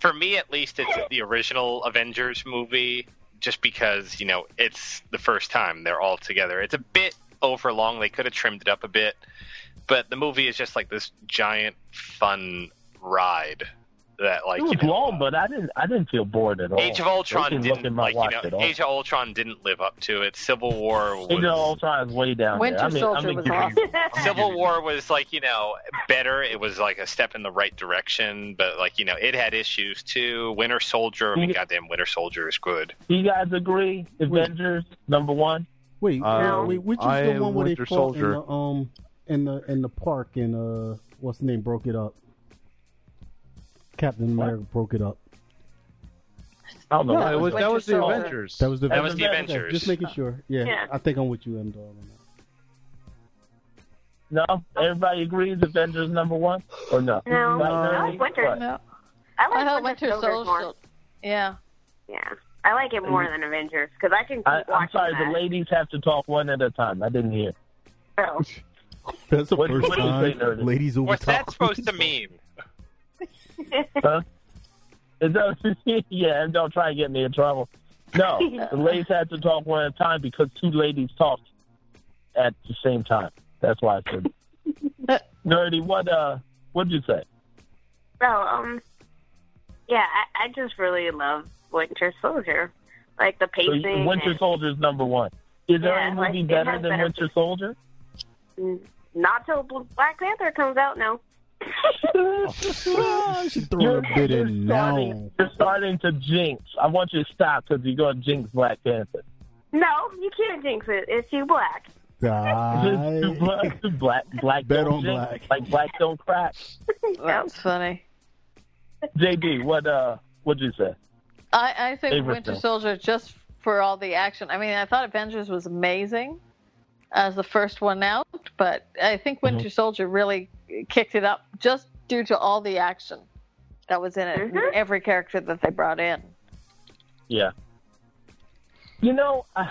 for me at least, it's the original Avengers movie, just because you know it's the first time they're all together. It's a bit overlong. They could have trimmed it up a bit, but the movie is just like this giant fun ride that, like It was you know, long, but I didn't I didn't feel bored at all. Age of Ultron They can look didn't like you know. Age of Ultron didn't live up to it. Civil War was Age of Ultron is way down Winter there. I mean, Soldier I mean, was give you- awesome. Civil War was like you know better. It was like a step in the right direction, but like you know it had issues too. Winter Soldier, I mean, Yeah. goddamn, Winter Soldier is good. You guys agree? Avengers number one. Wait, Uh, wait, which is I the one where Winter they fought Soldier. in the um in the in the park and uh what's the name broke it up? Captain America broke it up. I don't know. No, it was that was the Soldier. Avengers. That was the That was the Okay, Avengers. Just making sure. Yeah, Yeah. I think I'm with you, M Dog. on that. No, everybody agrees Avengers number one or no? No, Right, I Ernie? like Winter. What? No, I I like thought Winter, Winter Soldier Soldier. more. Yeah. Yeah, I like it more mm. than Avengers because I can keep I, watching I'm sorry, that. the ladies have to talk one at a time. I didn't hear. Oh. That's the What- first what do you time Nerdy? ladies over What's that supposed to mean? Huh? Is that, yeah, and don't try and get me in trouble. No, the ladies had to talk one at a time because two ladies talked at the same time. That's why I said. Nerdy, what uh, what'd you say? So, um, yeah, I, I just really love Winter Soldier, like the So pacing. you- Winter and- Soldier's number one. Is there Yeah, any movie it better than better Winter Soldier? Not till Black Panther comes out, no. Ah, I should a bit in now. you're starting to jinx. I want you to stop because you're going to jinx Black Panther. no, you can't jinx it. It's too black. It's too black, black, black Bet don't on jinx, black. Like black don't crack. That's funny. JD, what uh, what'd you say? I, I think Favorite Winter film. Soldier just for all the action. I mean, I thought Avengers was amazing as the first one out, but I think Mm-hmm. Winter Soldier really kicked it up just due to all the action that was in it, and every character that they brought in. Yeah. You know, I,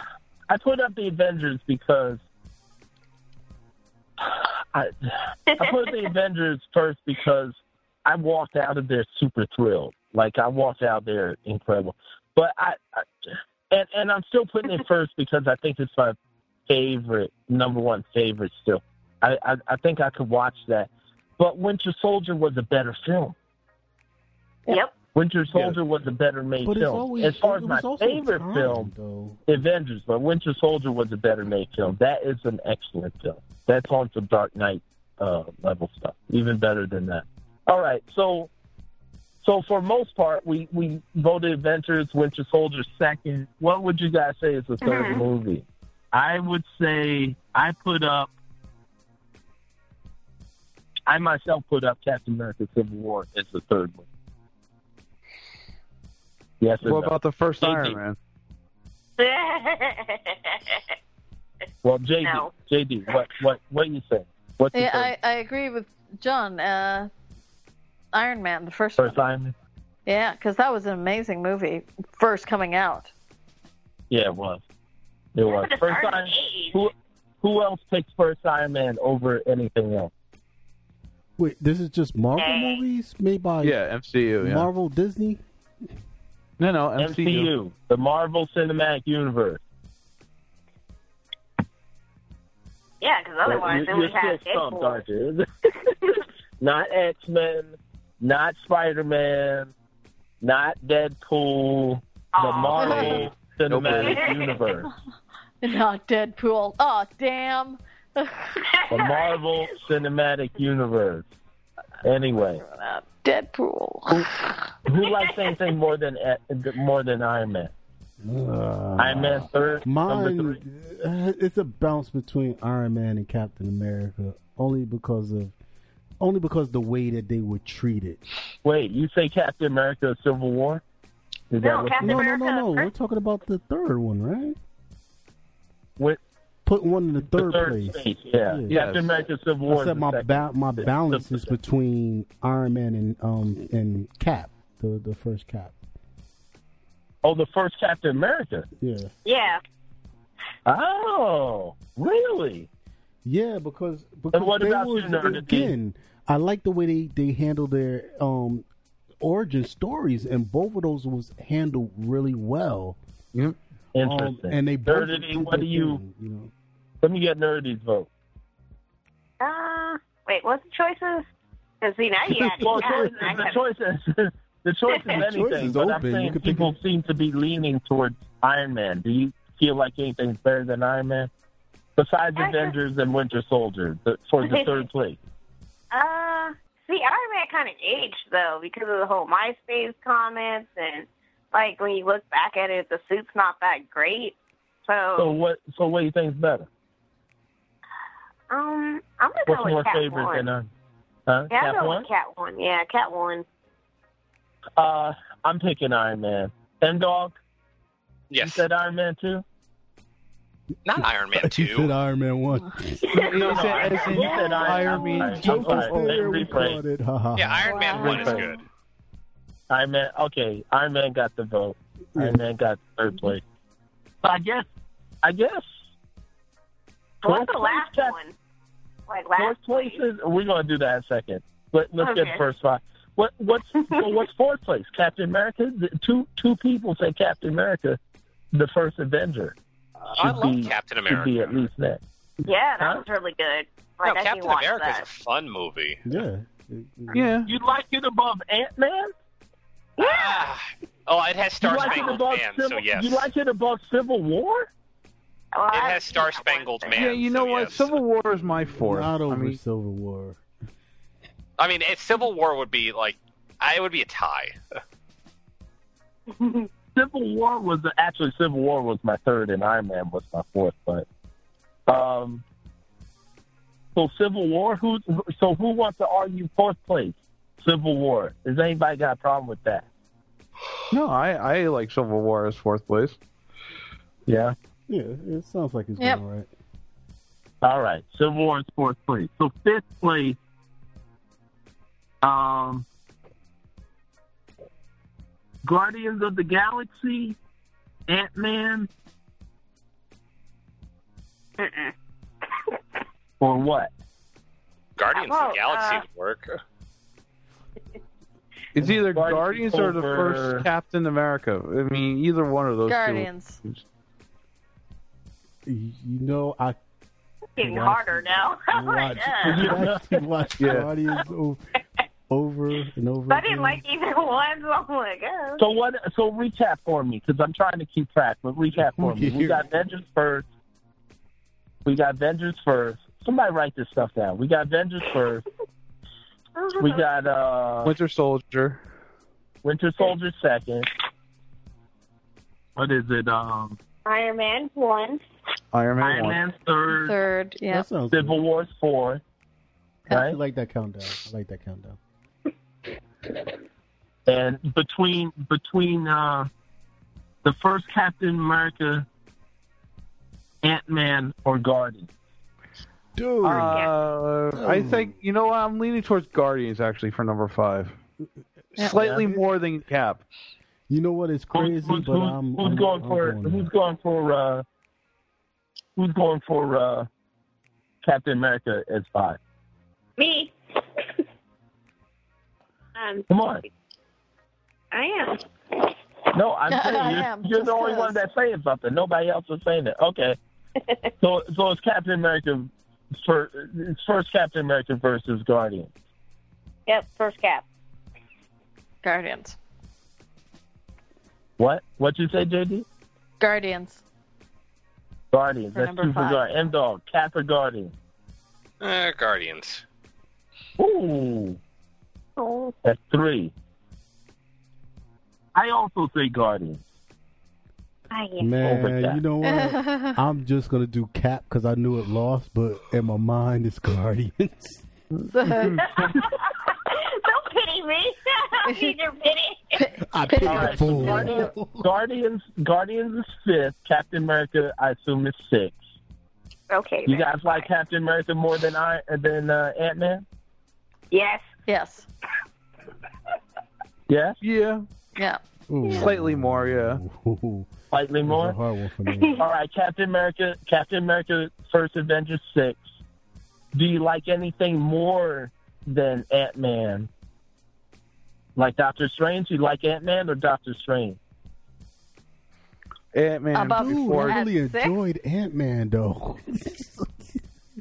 I put up the Avengers because I I put the Avengers first because I walked out of there super thrilled. Like I walked out there incredible. But I, I and and I'm still putting it first because I think it's my favorite number one favorite still. I I, I think I could watch that. But Winter Soldier was a better film. Yep. Winter Soldier was a better made But film. always- as far as my favorite time, film, though. Avengers, but Winter Soldier was a better made film. That is an excellent film. That's on some Dark Knight uh, level stuff. Even better than that. All right, so so for most part, we we voted Avengers, Winter Soldier second. What would you guys say is the 3rd Mhm. movie? I would say I put up. I myself put up Captain America: Civil War as the third one. Yes. or What no? about the first JD. Iron Man? Well, JD, No. JD, what what what you say? What's Yeah, I, I agree with John. Uh, Iron Man, the first, first one. Iron Man? Yeah, because that was an amazing movie, first coming out. Yeah, it was. It was first Iron. age. Who who else picks first Iron Man over anything else? Wait, this is just Marvel Hey. movies made by Yeah, MCU. Yeah. Marvel Disney. no, no, MCU. MCU, the Marvel Cinematic Universe. Yeah, because otherwise you, then you're we have still stumped, Deadpool. aren't you? not X Men, not Spider Man, not Deadpool. The Marvel Cinematic Universe. Not Deadpool. Oh, damn. The Marvel Cinematic Universe. Anyway. Deadpool. Who likes anything more than uh, more than Iron Man? Uh, Iron Man third, Mine, three. uh, it's a bounce between Iron Man and Captain America, only because of only because the way that they were treated. Wait, you say Captain America: Civil War? Is No, that what Captain No, no, America no, no. We're talking about the third one, right? What Put one in the the third, third place. space? Yeah, Yeah. Captain America: Civil War. I is said my ba- my balance is between Iron Man and um and Cap, the the first Cap. Oh, the first Captain America. Yeah, Yeah. Oh, really? yeah, because because what they about was, you, again. I like the way they they handle their um origin stories, and both of those was handled really well. Um, Interesting. and they both Nerdity, did what do you? you know. Let me get Nerdy's vote. Uh, wait, what's the choices? Because see now you got well, now choice, I the choices. the choice is anything, choice is but I'm saying can pick people seem to be leaning towards Iron Man. Do you feel like anything's better than Iron Man? Besides I- Avengers and Winter Soldier the, for the third place. Uh, see, Iron Man kind of aged though because of the whole MySpace comments and like when you look back at it, the suit's not that great. So, So what? So what do you think's better? Um, I'm gonna What's go with more Cap favorite One. than Iron? Huh? yeah, Cap I'll go one? with Cap One. Yeah, Cap One. Uh, I'm picking Iron Man. And dog, Yes. you said Iron Man too. not Iron Man He said. Iron Man one. No, no, said- as in you said Iron Iron Man. Man. I'm Joke is sorry. there Rephrase. recorded. Ha, ha, Yeah, ha. Iron Man Wow. one is good. Iron Man. Okay, Iron Man got the vote. Yeah. Iron Man got third place. But I guess, I guess. What's fourth the place, last Cap- one? Like Fourth last place is. We're gonna do that in a second. Let, let's Okay. get first five. What what's so what's fourth place? Captain America. The- Two two people say Captain America, the first Avenger. I Should love be- Captain Should be at least that. Yeah, that Huh? was really good. No, Like I Captain America is a fun movie. Yeah. Yeah. You like it above Ant Man? Ah. Oh, it has Star you like it Spangled Man, Civil, so yes. You like it above Civil War? Well, It has Star Spangled Man. Yeah, you know so what? yes. Civil War is my fourth. Not over I mean, Civil War. I mean, it, Civil War would be like, I would be a tie. Civil War was actually Civil War was my third, and Iron Man was my fourth. But um, so Civil War, who? So who wants to argue fourth place? Civil War. Has anybody got a problem with that? No, I I like Civil War as fourth place. Yeah. Yeah, it sounds like it's Yep. going all right. All right. Civil War is fourth place. So fifth place, um, Guardians of the Galaxy, Ant Man, Mm-mm. or what? Guardians of Oh, the Galaxy uh, work. It's either Guardians Guardians or the first Captain America. I mean, either one of those Guardians. two. You know, I Getting Watch- harder now. My watch, God. watch, watch Yeah. Guardians o- over and over. I didn't again. like either one, so I'm like, oh. So what? So recap for me, because I'm trying to keep track. But recap for me. We got Avengers first. We got Avengers first. Somebody write this stuff down. We got Avengers first. We got uh, Winter Soldier. Winter Soldier second. What is it? Um, Iron Man one. Iron Man Iron one. Man's third. Third, yeah. That sounds good. Civil War's fourth. I Right. like that countdown. I like that countdown. And between between uh, the first Captain America, Ant Man, or Guardian. Dude, Uh, I think you know what? I'm leaning towards Guardians actually for number five. Slightly Yeah. more than Cap. you know what is crazy? who's, but I'm, who's I'm- going I'm for going who's there. going for uh, who's going for uh, Captain America as five? Me. um, Come on. I am. No, I'm I saying you're, am, you're just the only 'cause. one that's saying something. Nobody else is saying it. Okay. so so it's Captain America for it's first Captain America versus Guardians. Yep, first cap. Guardians. What? What you say, JD? Guardians. Guardians. For That's number two for five. Guardian. M dog. Cap or Guardian? Uh, Guardians. Ooh, Oh. that's three. I also say Guardians. I am. Over Man, that. you know what? I'm just gonna do Cap because I knew it lost, but in my mind it's Guardians. Don't pity me. I don't your pity. I picked All a right, so. Guardians, Guardians, Guardians is fifth. Captain America, I assume, is sixth. Okay. You guys like Captain America more than I than uh, Ant Man? Yes. yes. Yeah, Yeah, Yeah. Ooh. slightly more. Yeah. Ooh, slightly more. a hard one for me. All right, Captain America, Captain America, First Avengers six. Do you like anything more than Ant Man? Like Doctor Strange? You like Ant Man or Doctor Strange? Ant Man Above- Dude. I really six? enjoyed Ant Man though.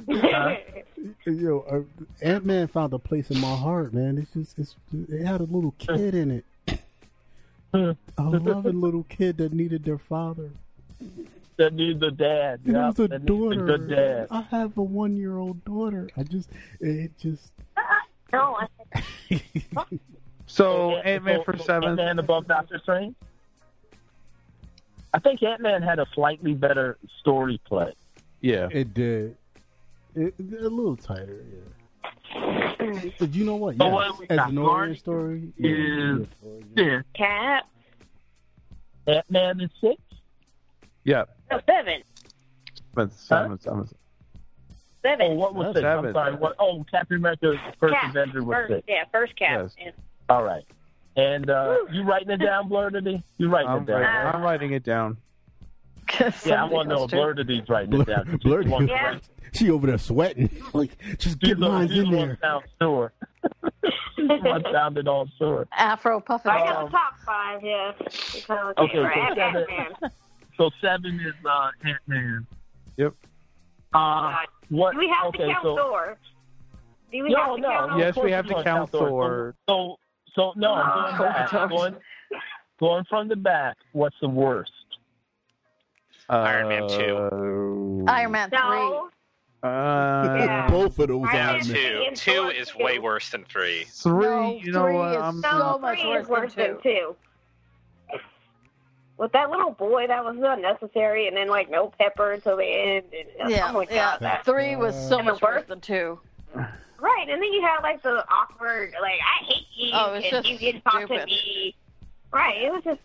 Yo, uh, Ant Man found a place in my heart, man. It's just, it's, it had a little kid in it, a loving little kid that needed their father. That need the dad. And it yeah, was a that daughter. The good dad. I have a one-year-old daughter. I just, it just. no, I So Ant Man for seven. Ant Man above Doctor Strange. I think Ant Man had a slightly better story play. Yeah. It did. It, a little tighter, yeah. But you know what? So Yes, what as got? an origin story, is- yeah, Yeah, cap. Ant Man is six. Yeah. No, seven. But seven, seven. Seven. Oh, what was That's six? I'm sorry. What? Oh, Captain America first cap. Avenger was first, six. Yeah, first cap. Yes. And- All right. And uh, you writing it down, Blurtity? You writing I'm, it down? writing, I'm writing it down. Yeah, I want to know if Blurtity's writing it down. 'cause she's the one- Yeah. She over there sweating. like, just She's get mine in the one there. sound sure. she's the one sounded all sure. Afro puffin. I got the top five, yeah. Okay, right, so seven, so seven is uh, Ant Man. Yep. Uh, what? Do we have okay, to count so, Thor? Do we No, have to no. count of Yes, we have to gonna count Thor. So, so no, I'm going back. Going, going from the back. What's the worst? Iron Man two. Iron Man three. No. Uh, Yeah. Both of those Iron Iron Man Two. Two is two. way worse than three. Three. No, you know three what? is I'm, so No, much three worse worse than than two. With that little boy, that was unnecessary, and then like no pepper until the end. And, Yeah, oh my yeah. god, that Three was so And much worse than two. Right, and then you have like the awkward, like I hate you, Oh, it's and just you didn't talk to me. Right, it was just,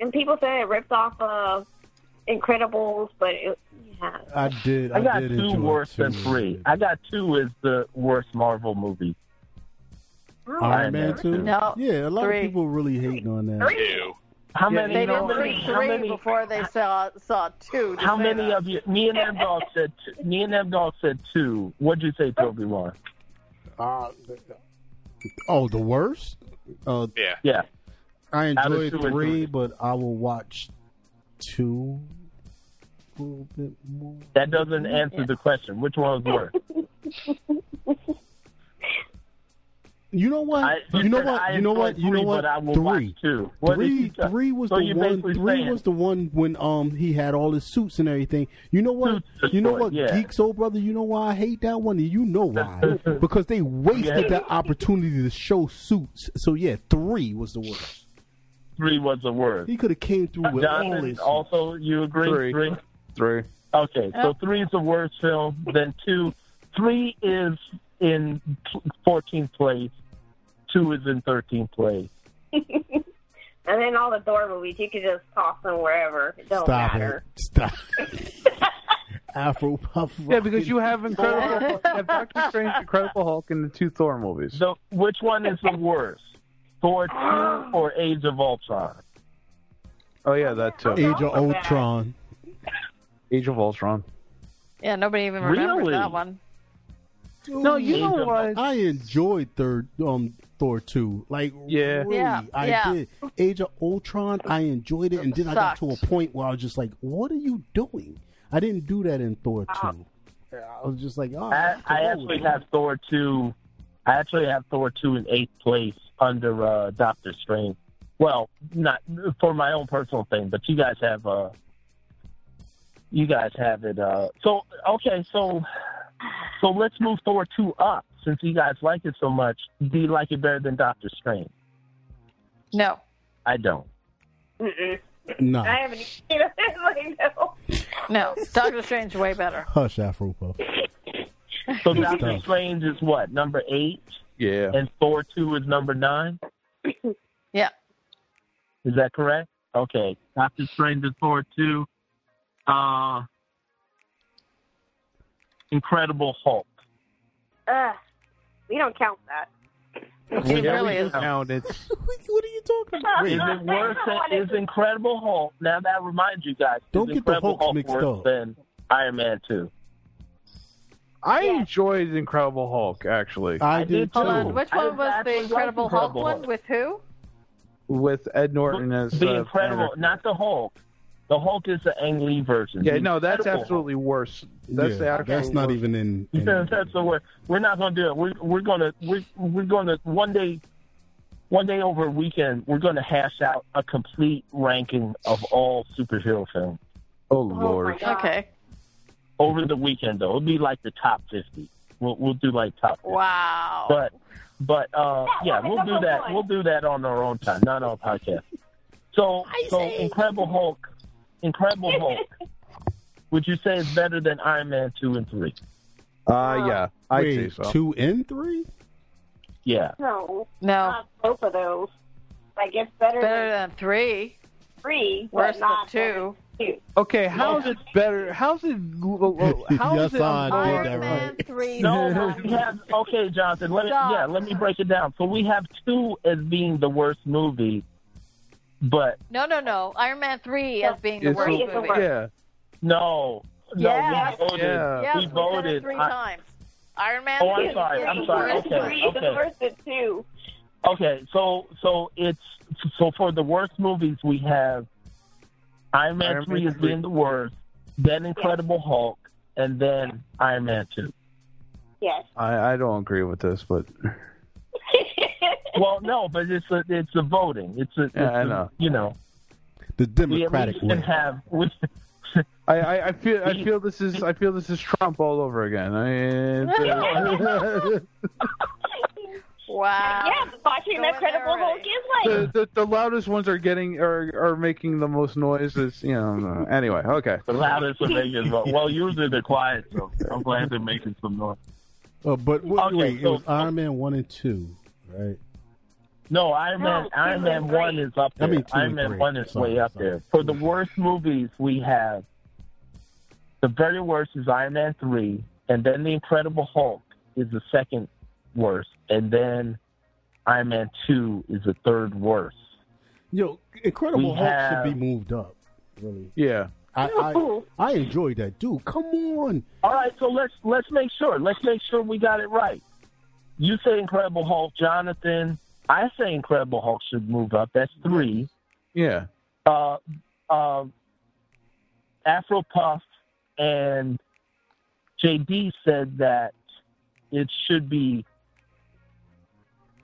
and people said it ripped off of Incredibles, but it, yeah. I did. I got did two worse than three. I got two is the worst Marvel movie. Oh, Iron Man two. No, Yeah, a lot three. of people really hating on that. Two. How Yeah, many? They didn't see how three many? before they saw saw two. How many that. of you? Me and M Dog said. Two, me and M Dog said two. What'd you say, oh. Toby? One. Uh, oh, the worst. Uh, Yeah. Yeah. I Out enjoyed three, three. but I will watch two a little bit more. That doesn't answer the question. Which one was worse? You know what? I, you know what? You know what? You know three, what? But Three. two. What Three, three was so the one. Three saying, was the one when um he had all his suits and everything. You know what? Suits You know what? yeah. Geek Soul brother. You know why I hate that one? You know why? because they wasted Yeah. that opportunity to show suits. So yeah, three was the worst. three was the worst. He could have came through with all his. also, you agree? Three. Three. Three. Okay, so three is the worst film. Then two, three is in 14th place. Two is in 13th place. And then all the Thor movies, you could just toss them wherever. It don't Stop matter. it! Stop. Afro puff. Yeah, because you have Incredible, you have Doctor Strange, Incredible Hulk, and the two Thor movies. So, which one is the worst? Thor 2 or Age of Ultron? Oh yeah, that too. Age of Ultron. Age of Ultron. Yeah, nobody even remembers Really? that one. No, you know Age what? I enjoyed third um Thor two. Like Yeah. really, Yeah, I yeah. did. Age of Ultron, I enjoyed it, and then I got to a point where I was just like, "What are you doing?" I didn't do that in Thor two. I was just like, "Oh." I, I actually have Thor 2. I actually have Thor 2 in eighth place under uh, Doctor Strange. Well, not for my own personal thing, but you guys have uh, you guys have it. Uh, so okay, so so let's move Thor 2 up since you guys like it so much. Do you like it better than Doctor Strange? No. I don't. Mm-mm. No, I haven't seen it. like, no. No. Doctor Strange way better. hush, Afro puff. So Doctor Strange is what number eight, Yeah. and Thor 2 is number nine. Yeah. Is that correct? Okay. Doctor Strange is Thor 2. Uh, Incredible Hulk. Uh, we don't count that. It yeah, really we do is. count it. what are you talking about? Is it worse than is Incredible Hulk? Now that reminds you guys. Don't get the Incredible Hulks Hulk mixed worse up. than Iron Man 2? I Yeah. enjoyed Incredible Hulk actually I, I did did too. Hold on. Which I one was was the like Incredible Hulk Incredible one? With who? with Ed Norton as the uh, Incredible, Banner. not the Hulk. The Hulk is the Ang Lee version. Yeah, The no, that's Incredible absolutely worse. That's yeah, the actual that's not worst. even in. Hulk. in that's the word. We're not going to do it. We're we're going to we're, we're going to one day. One day over a weekend, we're going to hash out a complete ranking of all superhero films. Oh Oh lord. my god. Okay. over the weekend though. It'll be like the top fifty. We'll we'll do like top 50. Wow. But but uh yeah, we'll do that. We'll do that on our own time, not on a podcast. So so Incredible Hulk Incredible Hulk. Would you say it's better than Iron Man two and three? Uh, yeah, I'd Wait, say so. two and three. Yeah. No, no. not both of those. Like it's better, Better than than three. three, Worse than two. two. Okay, how's it better? How's it? How's Yes, it? Iron that Man right. three. No, no, we have okay, Jonathan. Let me Stop. yeah, let me break it down. So we have two as being the worst movie, but No, no, no. Iron Man three as being the worst Three is the movie. worst. Yeah. no, no, Yes. we voted. Yeah. Yes, we we voted. three I- times. Iron Man. Oh, I'm sorry, I'm sorry. worst Okay, movie. Three is okay. worse than two. Okay, so so it's so for the worst movies we have Iron Man Iron three Man is being the worst, then Incredible Hulk, and then Iron Man two. Yes. I, I don't agree with this, but Well, no, but it's a it's a voting. It's a, it's Yeah, I a- know. you know The we at Democratic least can way. have we, I, I, I feel I feel this is I feel this is Trump all over again. I mean, Wow. yeah, watching Go in Incredible there Hulk is like the, the the loudest ones are getting are are making the most noise. It's, you know. Anyway, okay. the loudest are making. Well, usually they're quiet, so I'm glad they're making some noise. Uh, but wait, Okay, wait, it was Iron Man one and two, right? No, Iron Man. No, Iron Man and one is up I there. mean, Iron Man three. one is Sorry, way up sorry. there. For the worst movies, we have the very worst is Iron Man three, and then the Incredible Hulk is the second worst, and then Iron Man two is the third worst. Yo, Incredible We Hulk have- should be moved up. Really, Yeah. I I, I enjoyed that, dude. Come on. All right, so let's let's make sure. Let's make sure we got it right. You say Incredible Hulk, Jonathan. I say Incredible Hulk should move up. That's three. Yeah. uh, uh, Afro Puff and JD said that it should be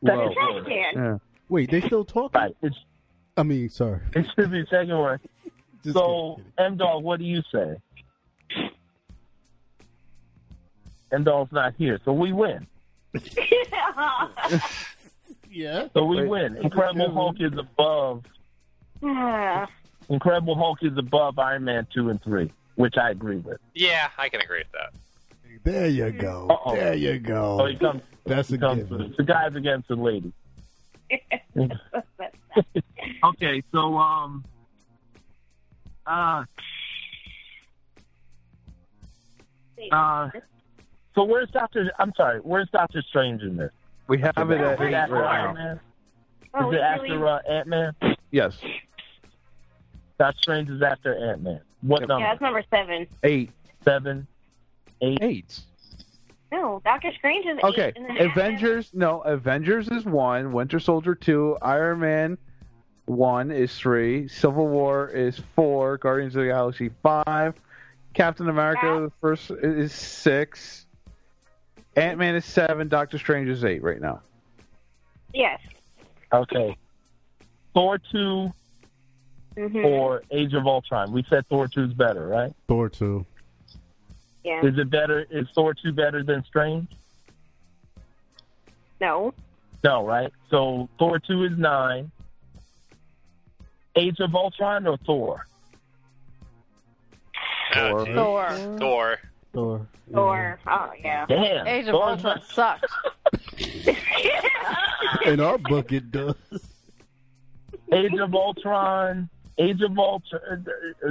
second Low. worst. Yeah. Wait, they still talking? Right. It's, I mean, sorry. it should be second one. Just So, kidding. M Dog, what do you say? M Dog's not here, so we win. yeah. So we Wait. win. Incredible Hulk is above. Incredible Hulk is above Iron Man two and three, which I agree with. Yeah, I can agree with that. There you go. Uh-oh. There you go. So he comes. That's he a comes given. the guys against the ladies. Okay, so um, uh, uh, so where's Doctor? I'm sorry, where's Doctor Strange in this? We have it Is at it eight after right Iron now. Man? Oh, Is it after uh, Ant Man? Yes. Doctor Strange is after Ant Man. What Yep. number? Yeah, that's number seven. Eight. Seven, eight. Eight. No, Doctor Strange is Okay. eight. And then Avengers. No, Avengers is one. Winter Soldier two. Iron Man one is three. Civil War is four. Guardians of the Galaxy five. Captain America the first is six. Ant Man is seven. Doctor Strange is eight right now. Yes. Okay. Thor two hmm or Age of Ultron. We said Thor two is better, right? Thor two. Yeah. Is it better? Is Thor two better than Strange? No. No, right? So Thor two is nine. Age of Ultron or Thor? Oh, Thor. geez. Thor. Thor. Thor. Or oh yeah. Damn. Age of Thor- Ultron sucks. In our book, it does. Age of Ultron. Age of Ultron.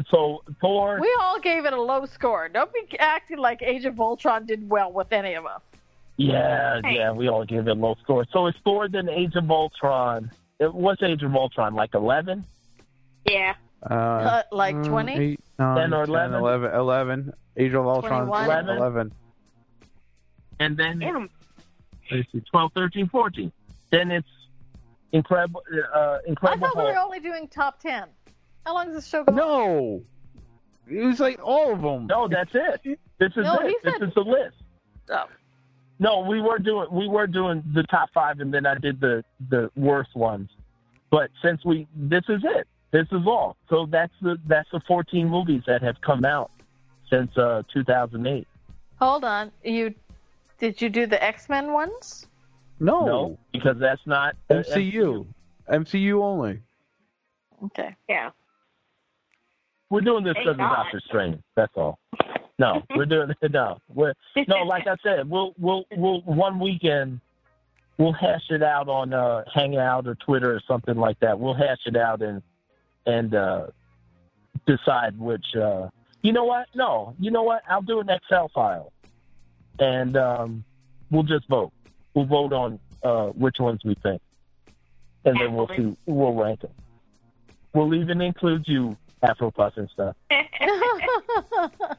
So Thor. We all gave it a low score. Don't be acting like Age of Ultron did well with any of us. Yeah, Hey. yeah, we all gave it low score. So it's Thor than Age of Ultron. It, what's Age of Ultron? Like eleven? Yeah. Uh, Uh, like mm, 20? eight, nine, 10 or 10, 11? 11, 11. Age of Ultron 11? 11. And then Damn. let's see, 12, 13, 14. Then it's Incredible, uh, I Incredible thought we were only doing top 10. How long does this show go? on? No. It was like all of them. No, that's it. This is No, it. This said- is the list. Oh. No, we were doing we were doing the top five, and then I did the the worst ones. But since we this is it, this is all. So that's the that's the 14 movies that have come out since uh 2008. Hold on. You Did you do the X Men ones? No. No, because that's not MCU. MCU only. Okay. Yeah. We're doing this because of Doctor Strange. That's all. No, we're doing it. No, we're no. Like I said, we'll we'll we'll one weekend we'll hash it out on uh, Hangout or Twitter or something like that. We'll hash it out and and uh, decide which. Uh, you know what? No, you know what? I'll do an Excel file, and um, we'll just vote. We'll vote on uh, which ones we think, and then we'll see. We'll rank them. We'll even include you, Afro and stuff.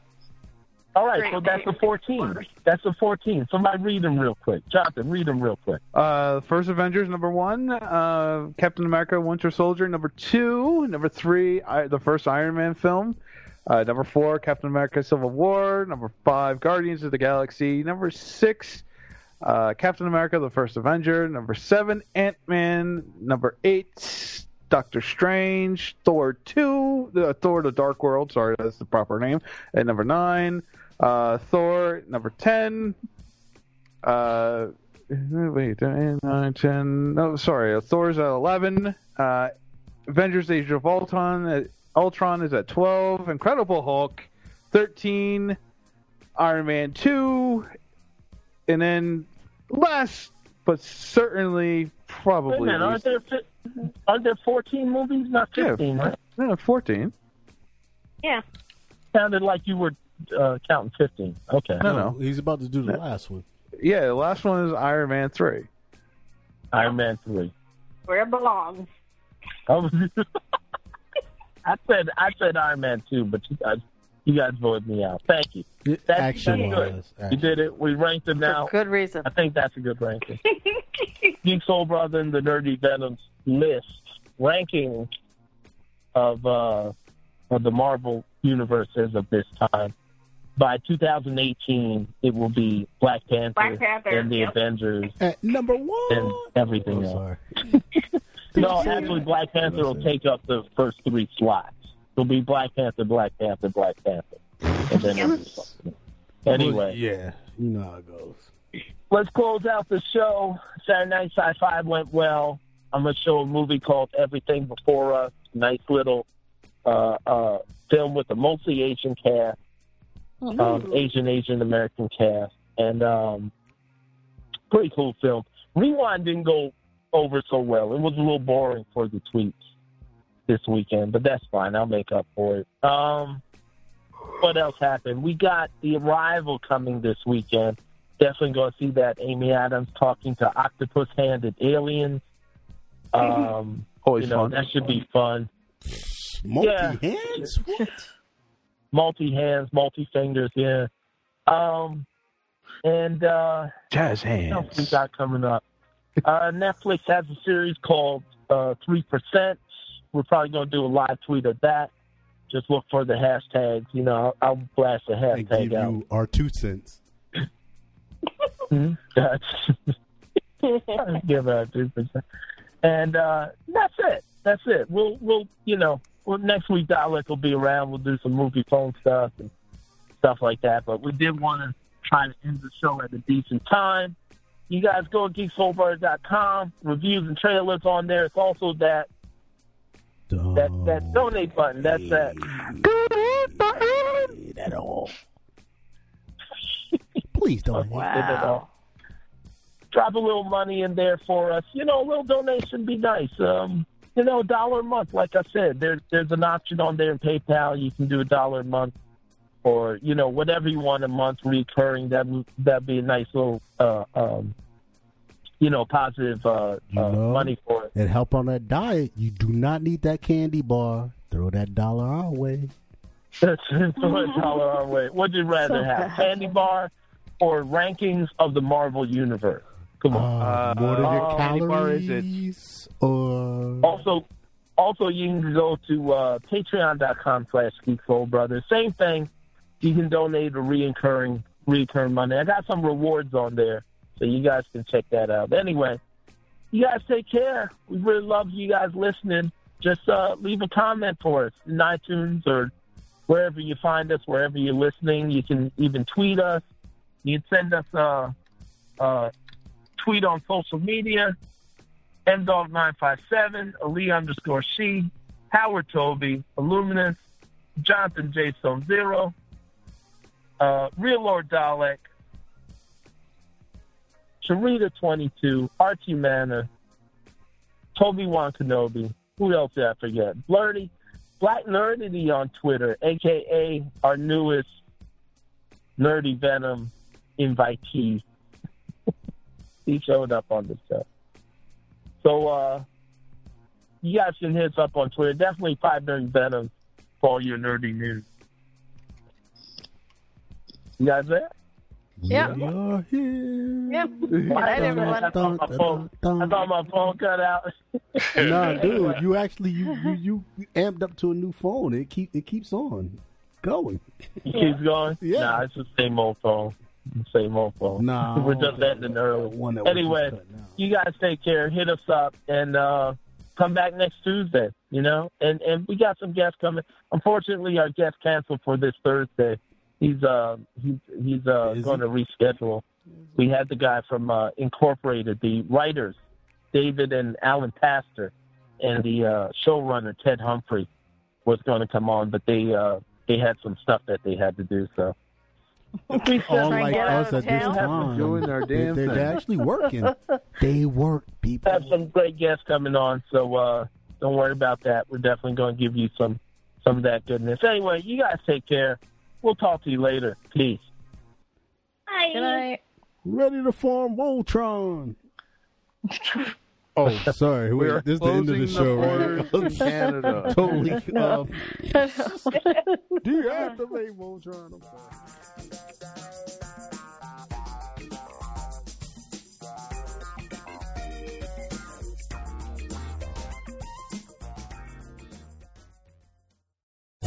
All right, so that's the 14. That's the 14. Somebody read them real quick. Jonathan, read them real quick. Uh, first Avengers number one, uh, Captain America: Winter Soldier number two, number three, I, the first Iron Man film, uh, number four, Captain America: Civil War, number five, Guardians of the Galaxy, number six, uh, Captain America: The First Avenger, number seven, Ant Man, number eight, Doctor Strange, Thor two, uh, Thor: The Dark World, sorry, that's the proper name, and number nine, uh, Thor, number ten. Uh, wait, nine, ten. No, sorry. uh, Thor's at eleven. Uh, Avengers: Age of Ultron. uh, Ultron is at twelve. Incredible Hulk, thirteen. Iron Man two. and then last but certainly Wait probably minute, aren't there, fi- aren't there 14 movies? Not 15, right? no, 14. Yeah. Sounded like you were uh, counting 15. Okay. No, no. He's about to do the last one. Yeah, the last one is Iron Man 3. Iron Man 3. Where it belongs. I, I said I said Iron Man 2, but you guys, you guys voted me out. Thank you. That's, action that's good. wise. You did it. We ranked them now. For good reason. I think that's a good ranking. Geek Soul Brother and the Nerdy Venoms list ranking of uh, of the Marvel universe as of this time. By 2018, it will be Black Panther, Black Panther, and the yep. Avengers At number one. and everything Oh, else. sorry. No, actually, Black Panther will take up the first three slots. It'll be Black Panther, Black Panther, Black Panther, and then it'll be something. anyway. Yeah, you know how it goes. let's close out the show. Saturday Night Sci-Fi went well. I'm gonna show a movie called Everything Before Us. Nice little uh, uh, film with a mostly Asian cast, um, Asian Asian American cast, and um, pretty cool film. Rewind didn't go over so well. It was a little boring for the tweets this weekend, but that's fine. I'll make up for it. Um, what else happened? We got the arrival coming this weekend definitely going to see that. Amy Adams talking to octopus-handed aliens. Um, Always you know, fun. that should be fun. Multi Yeah. hands? What? Multi hands, multi fingers, yeah. Um, and uh, Jazz what else we got coming up? Uh, Netflix has a series called uh, Three Percent. We're probably going to do a live tweet of that. Just look for the hashtags. You know, I'll, I'll blast the hashtag And give out. you our two cents. That's give out two percent, and uh, that's it. That's it. We'll we'll you know well, next week Dalek will be around. We'll do some movie phone stuff and stuff like that. But we did want to try to end the show at a decent time. You guys go to geeksoulbird.com. Reviews and trailers on there. It's also that that that donate button. That's that. Donate button. At all. Please don't. Wow. drop a little money in there for us. You know, a little donation be nice. Um, you know, a dollar a month. Like I said, there, there's an option on there in PayPal. You can do a dollar a month, or you know, whatever you want a month recurring. That that'd be a nice little, uh, um, you know, positive uh, You uh, know? money for it. And help on that diet. You do not need that candy bar. Throw that dollar our way. That's a dollar our way. What'd you rather So have, bad. candy bar or rankings of the Marvel universe? Come on. Uh, more than your how many bar is it? calories. Or Also, also you can go to uh, patreon.com slash Geek Soul Brothers. Same thing. You can donate a reoccurring, reoccurring money. I got some rewards on there, so you guys can check that out. Anyway, you guys take care. We really love you guys listening. Just uh, leave a comment for us in iTunes or wherever you find us, wherever you're listening. You can even tweet us. You can send us a, a tweet on social media. MDog957, Ali underscore she, Howard Toby, Illuminous, Jonathan J. Zero, uh, Real Lord Dalek, Sharita22, Archie Manor, Toby Wan Kenobi. Who else did I forget? Blurty, Black Nerdity on Twitter, aka our newest Nerdy Venom invitee. he showed up on the show. So uh you guys can hit us up on Twitter. Definitely five nerdy venom for all your nerdy news. You guys there? Yeah. we are here. Yeah. Good night, everyone. I thought my phone, I thought my phone cut out. Nah, dude, you actually you, you you amped up to a new phone. It keep it keeps on going. It keeps going. Yeah. Nah, it's the same old phone. Same old phone. Nah, we're just ending early. One that was Anyway, just cutting out. you guys take care. Hit us up and uh come back next Tuesday. You know, and and we got some guests coming. Unfortunately, our guest canceled for this Thursday. He's uh he's he's uh Is going to reschedule. We had the guy from uh, Incorporated, the writers, David and Alex Pastor, and the uh, showrunner Ted Humphrey was going to come on, but they uh they had some stuff that they had to do. So Unlike get out us of at this time, Doing their they're, damn they're, they're actually working. they work, people. have some great guests coming on, so uh, don't worry about that. We're definitely going to give you some some of that goodness. Anyway, you guys take care. We'll talk to you later. Peace. Hi. Good night. Ready to form Voltron. Oh, sorry. We Wait, are this is the end of the closing show, borders right? in Canada. totally. Um, deactivate Voltron.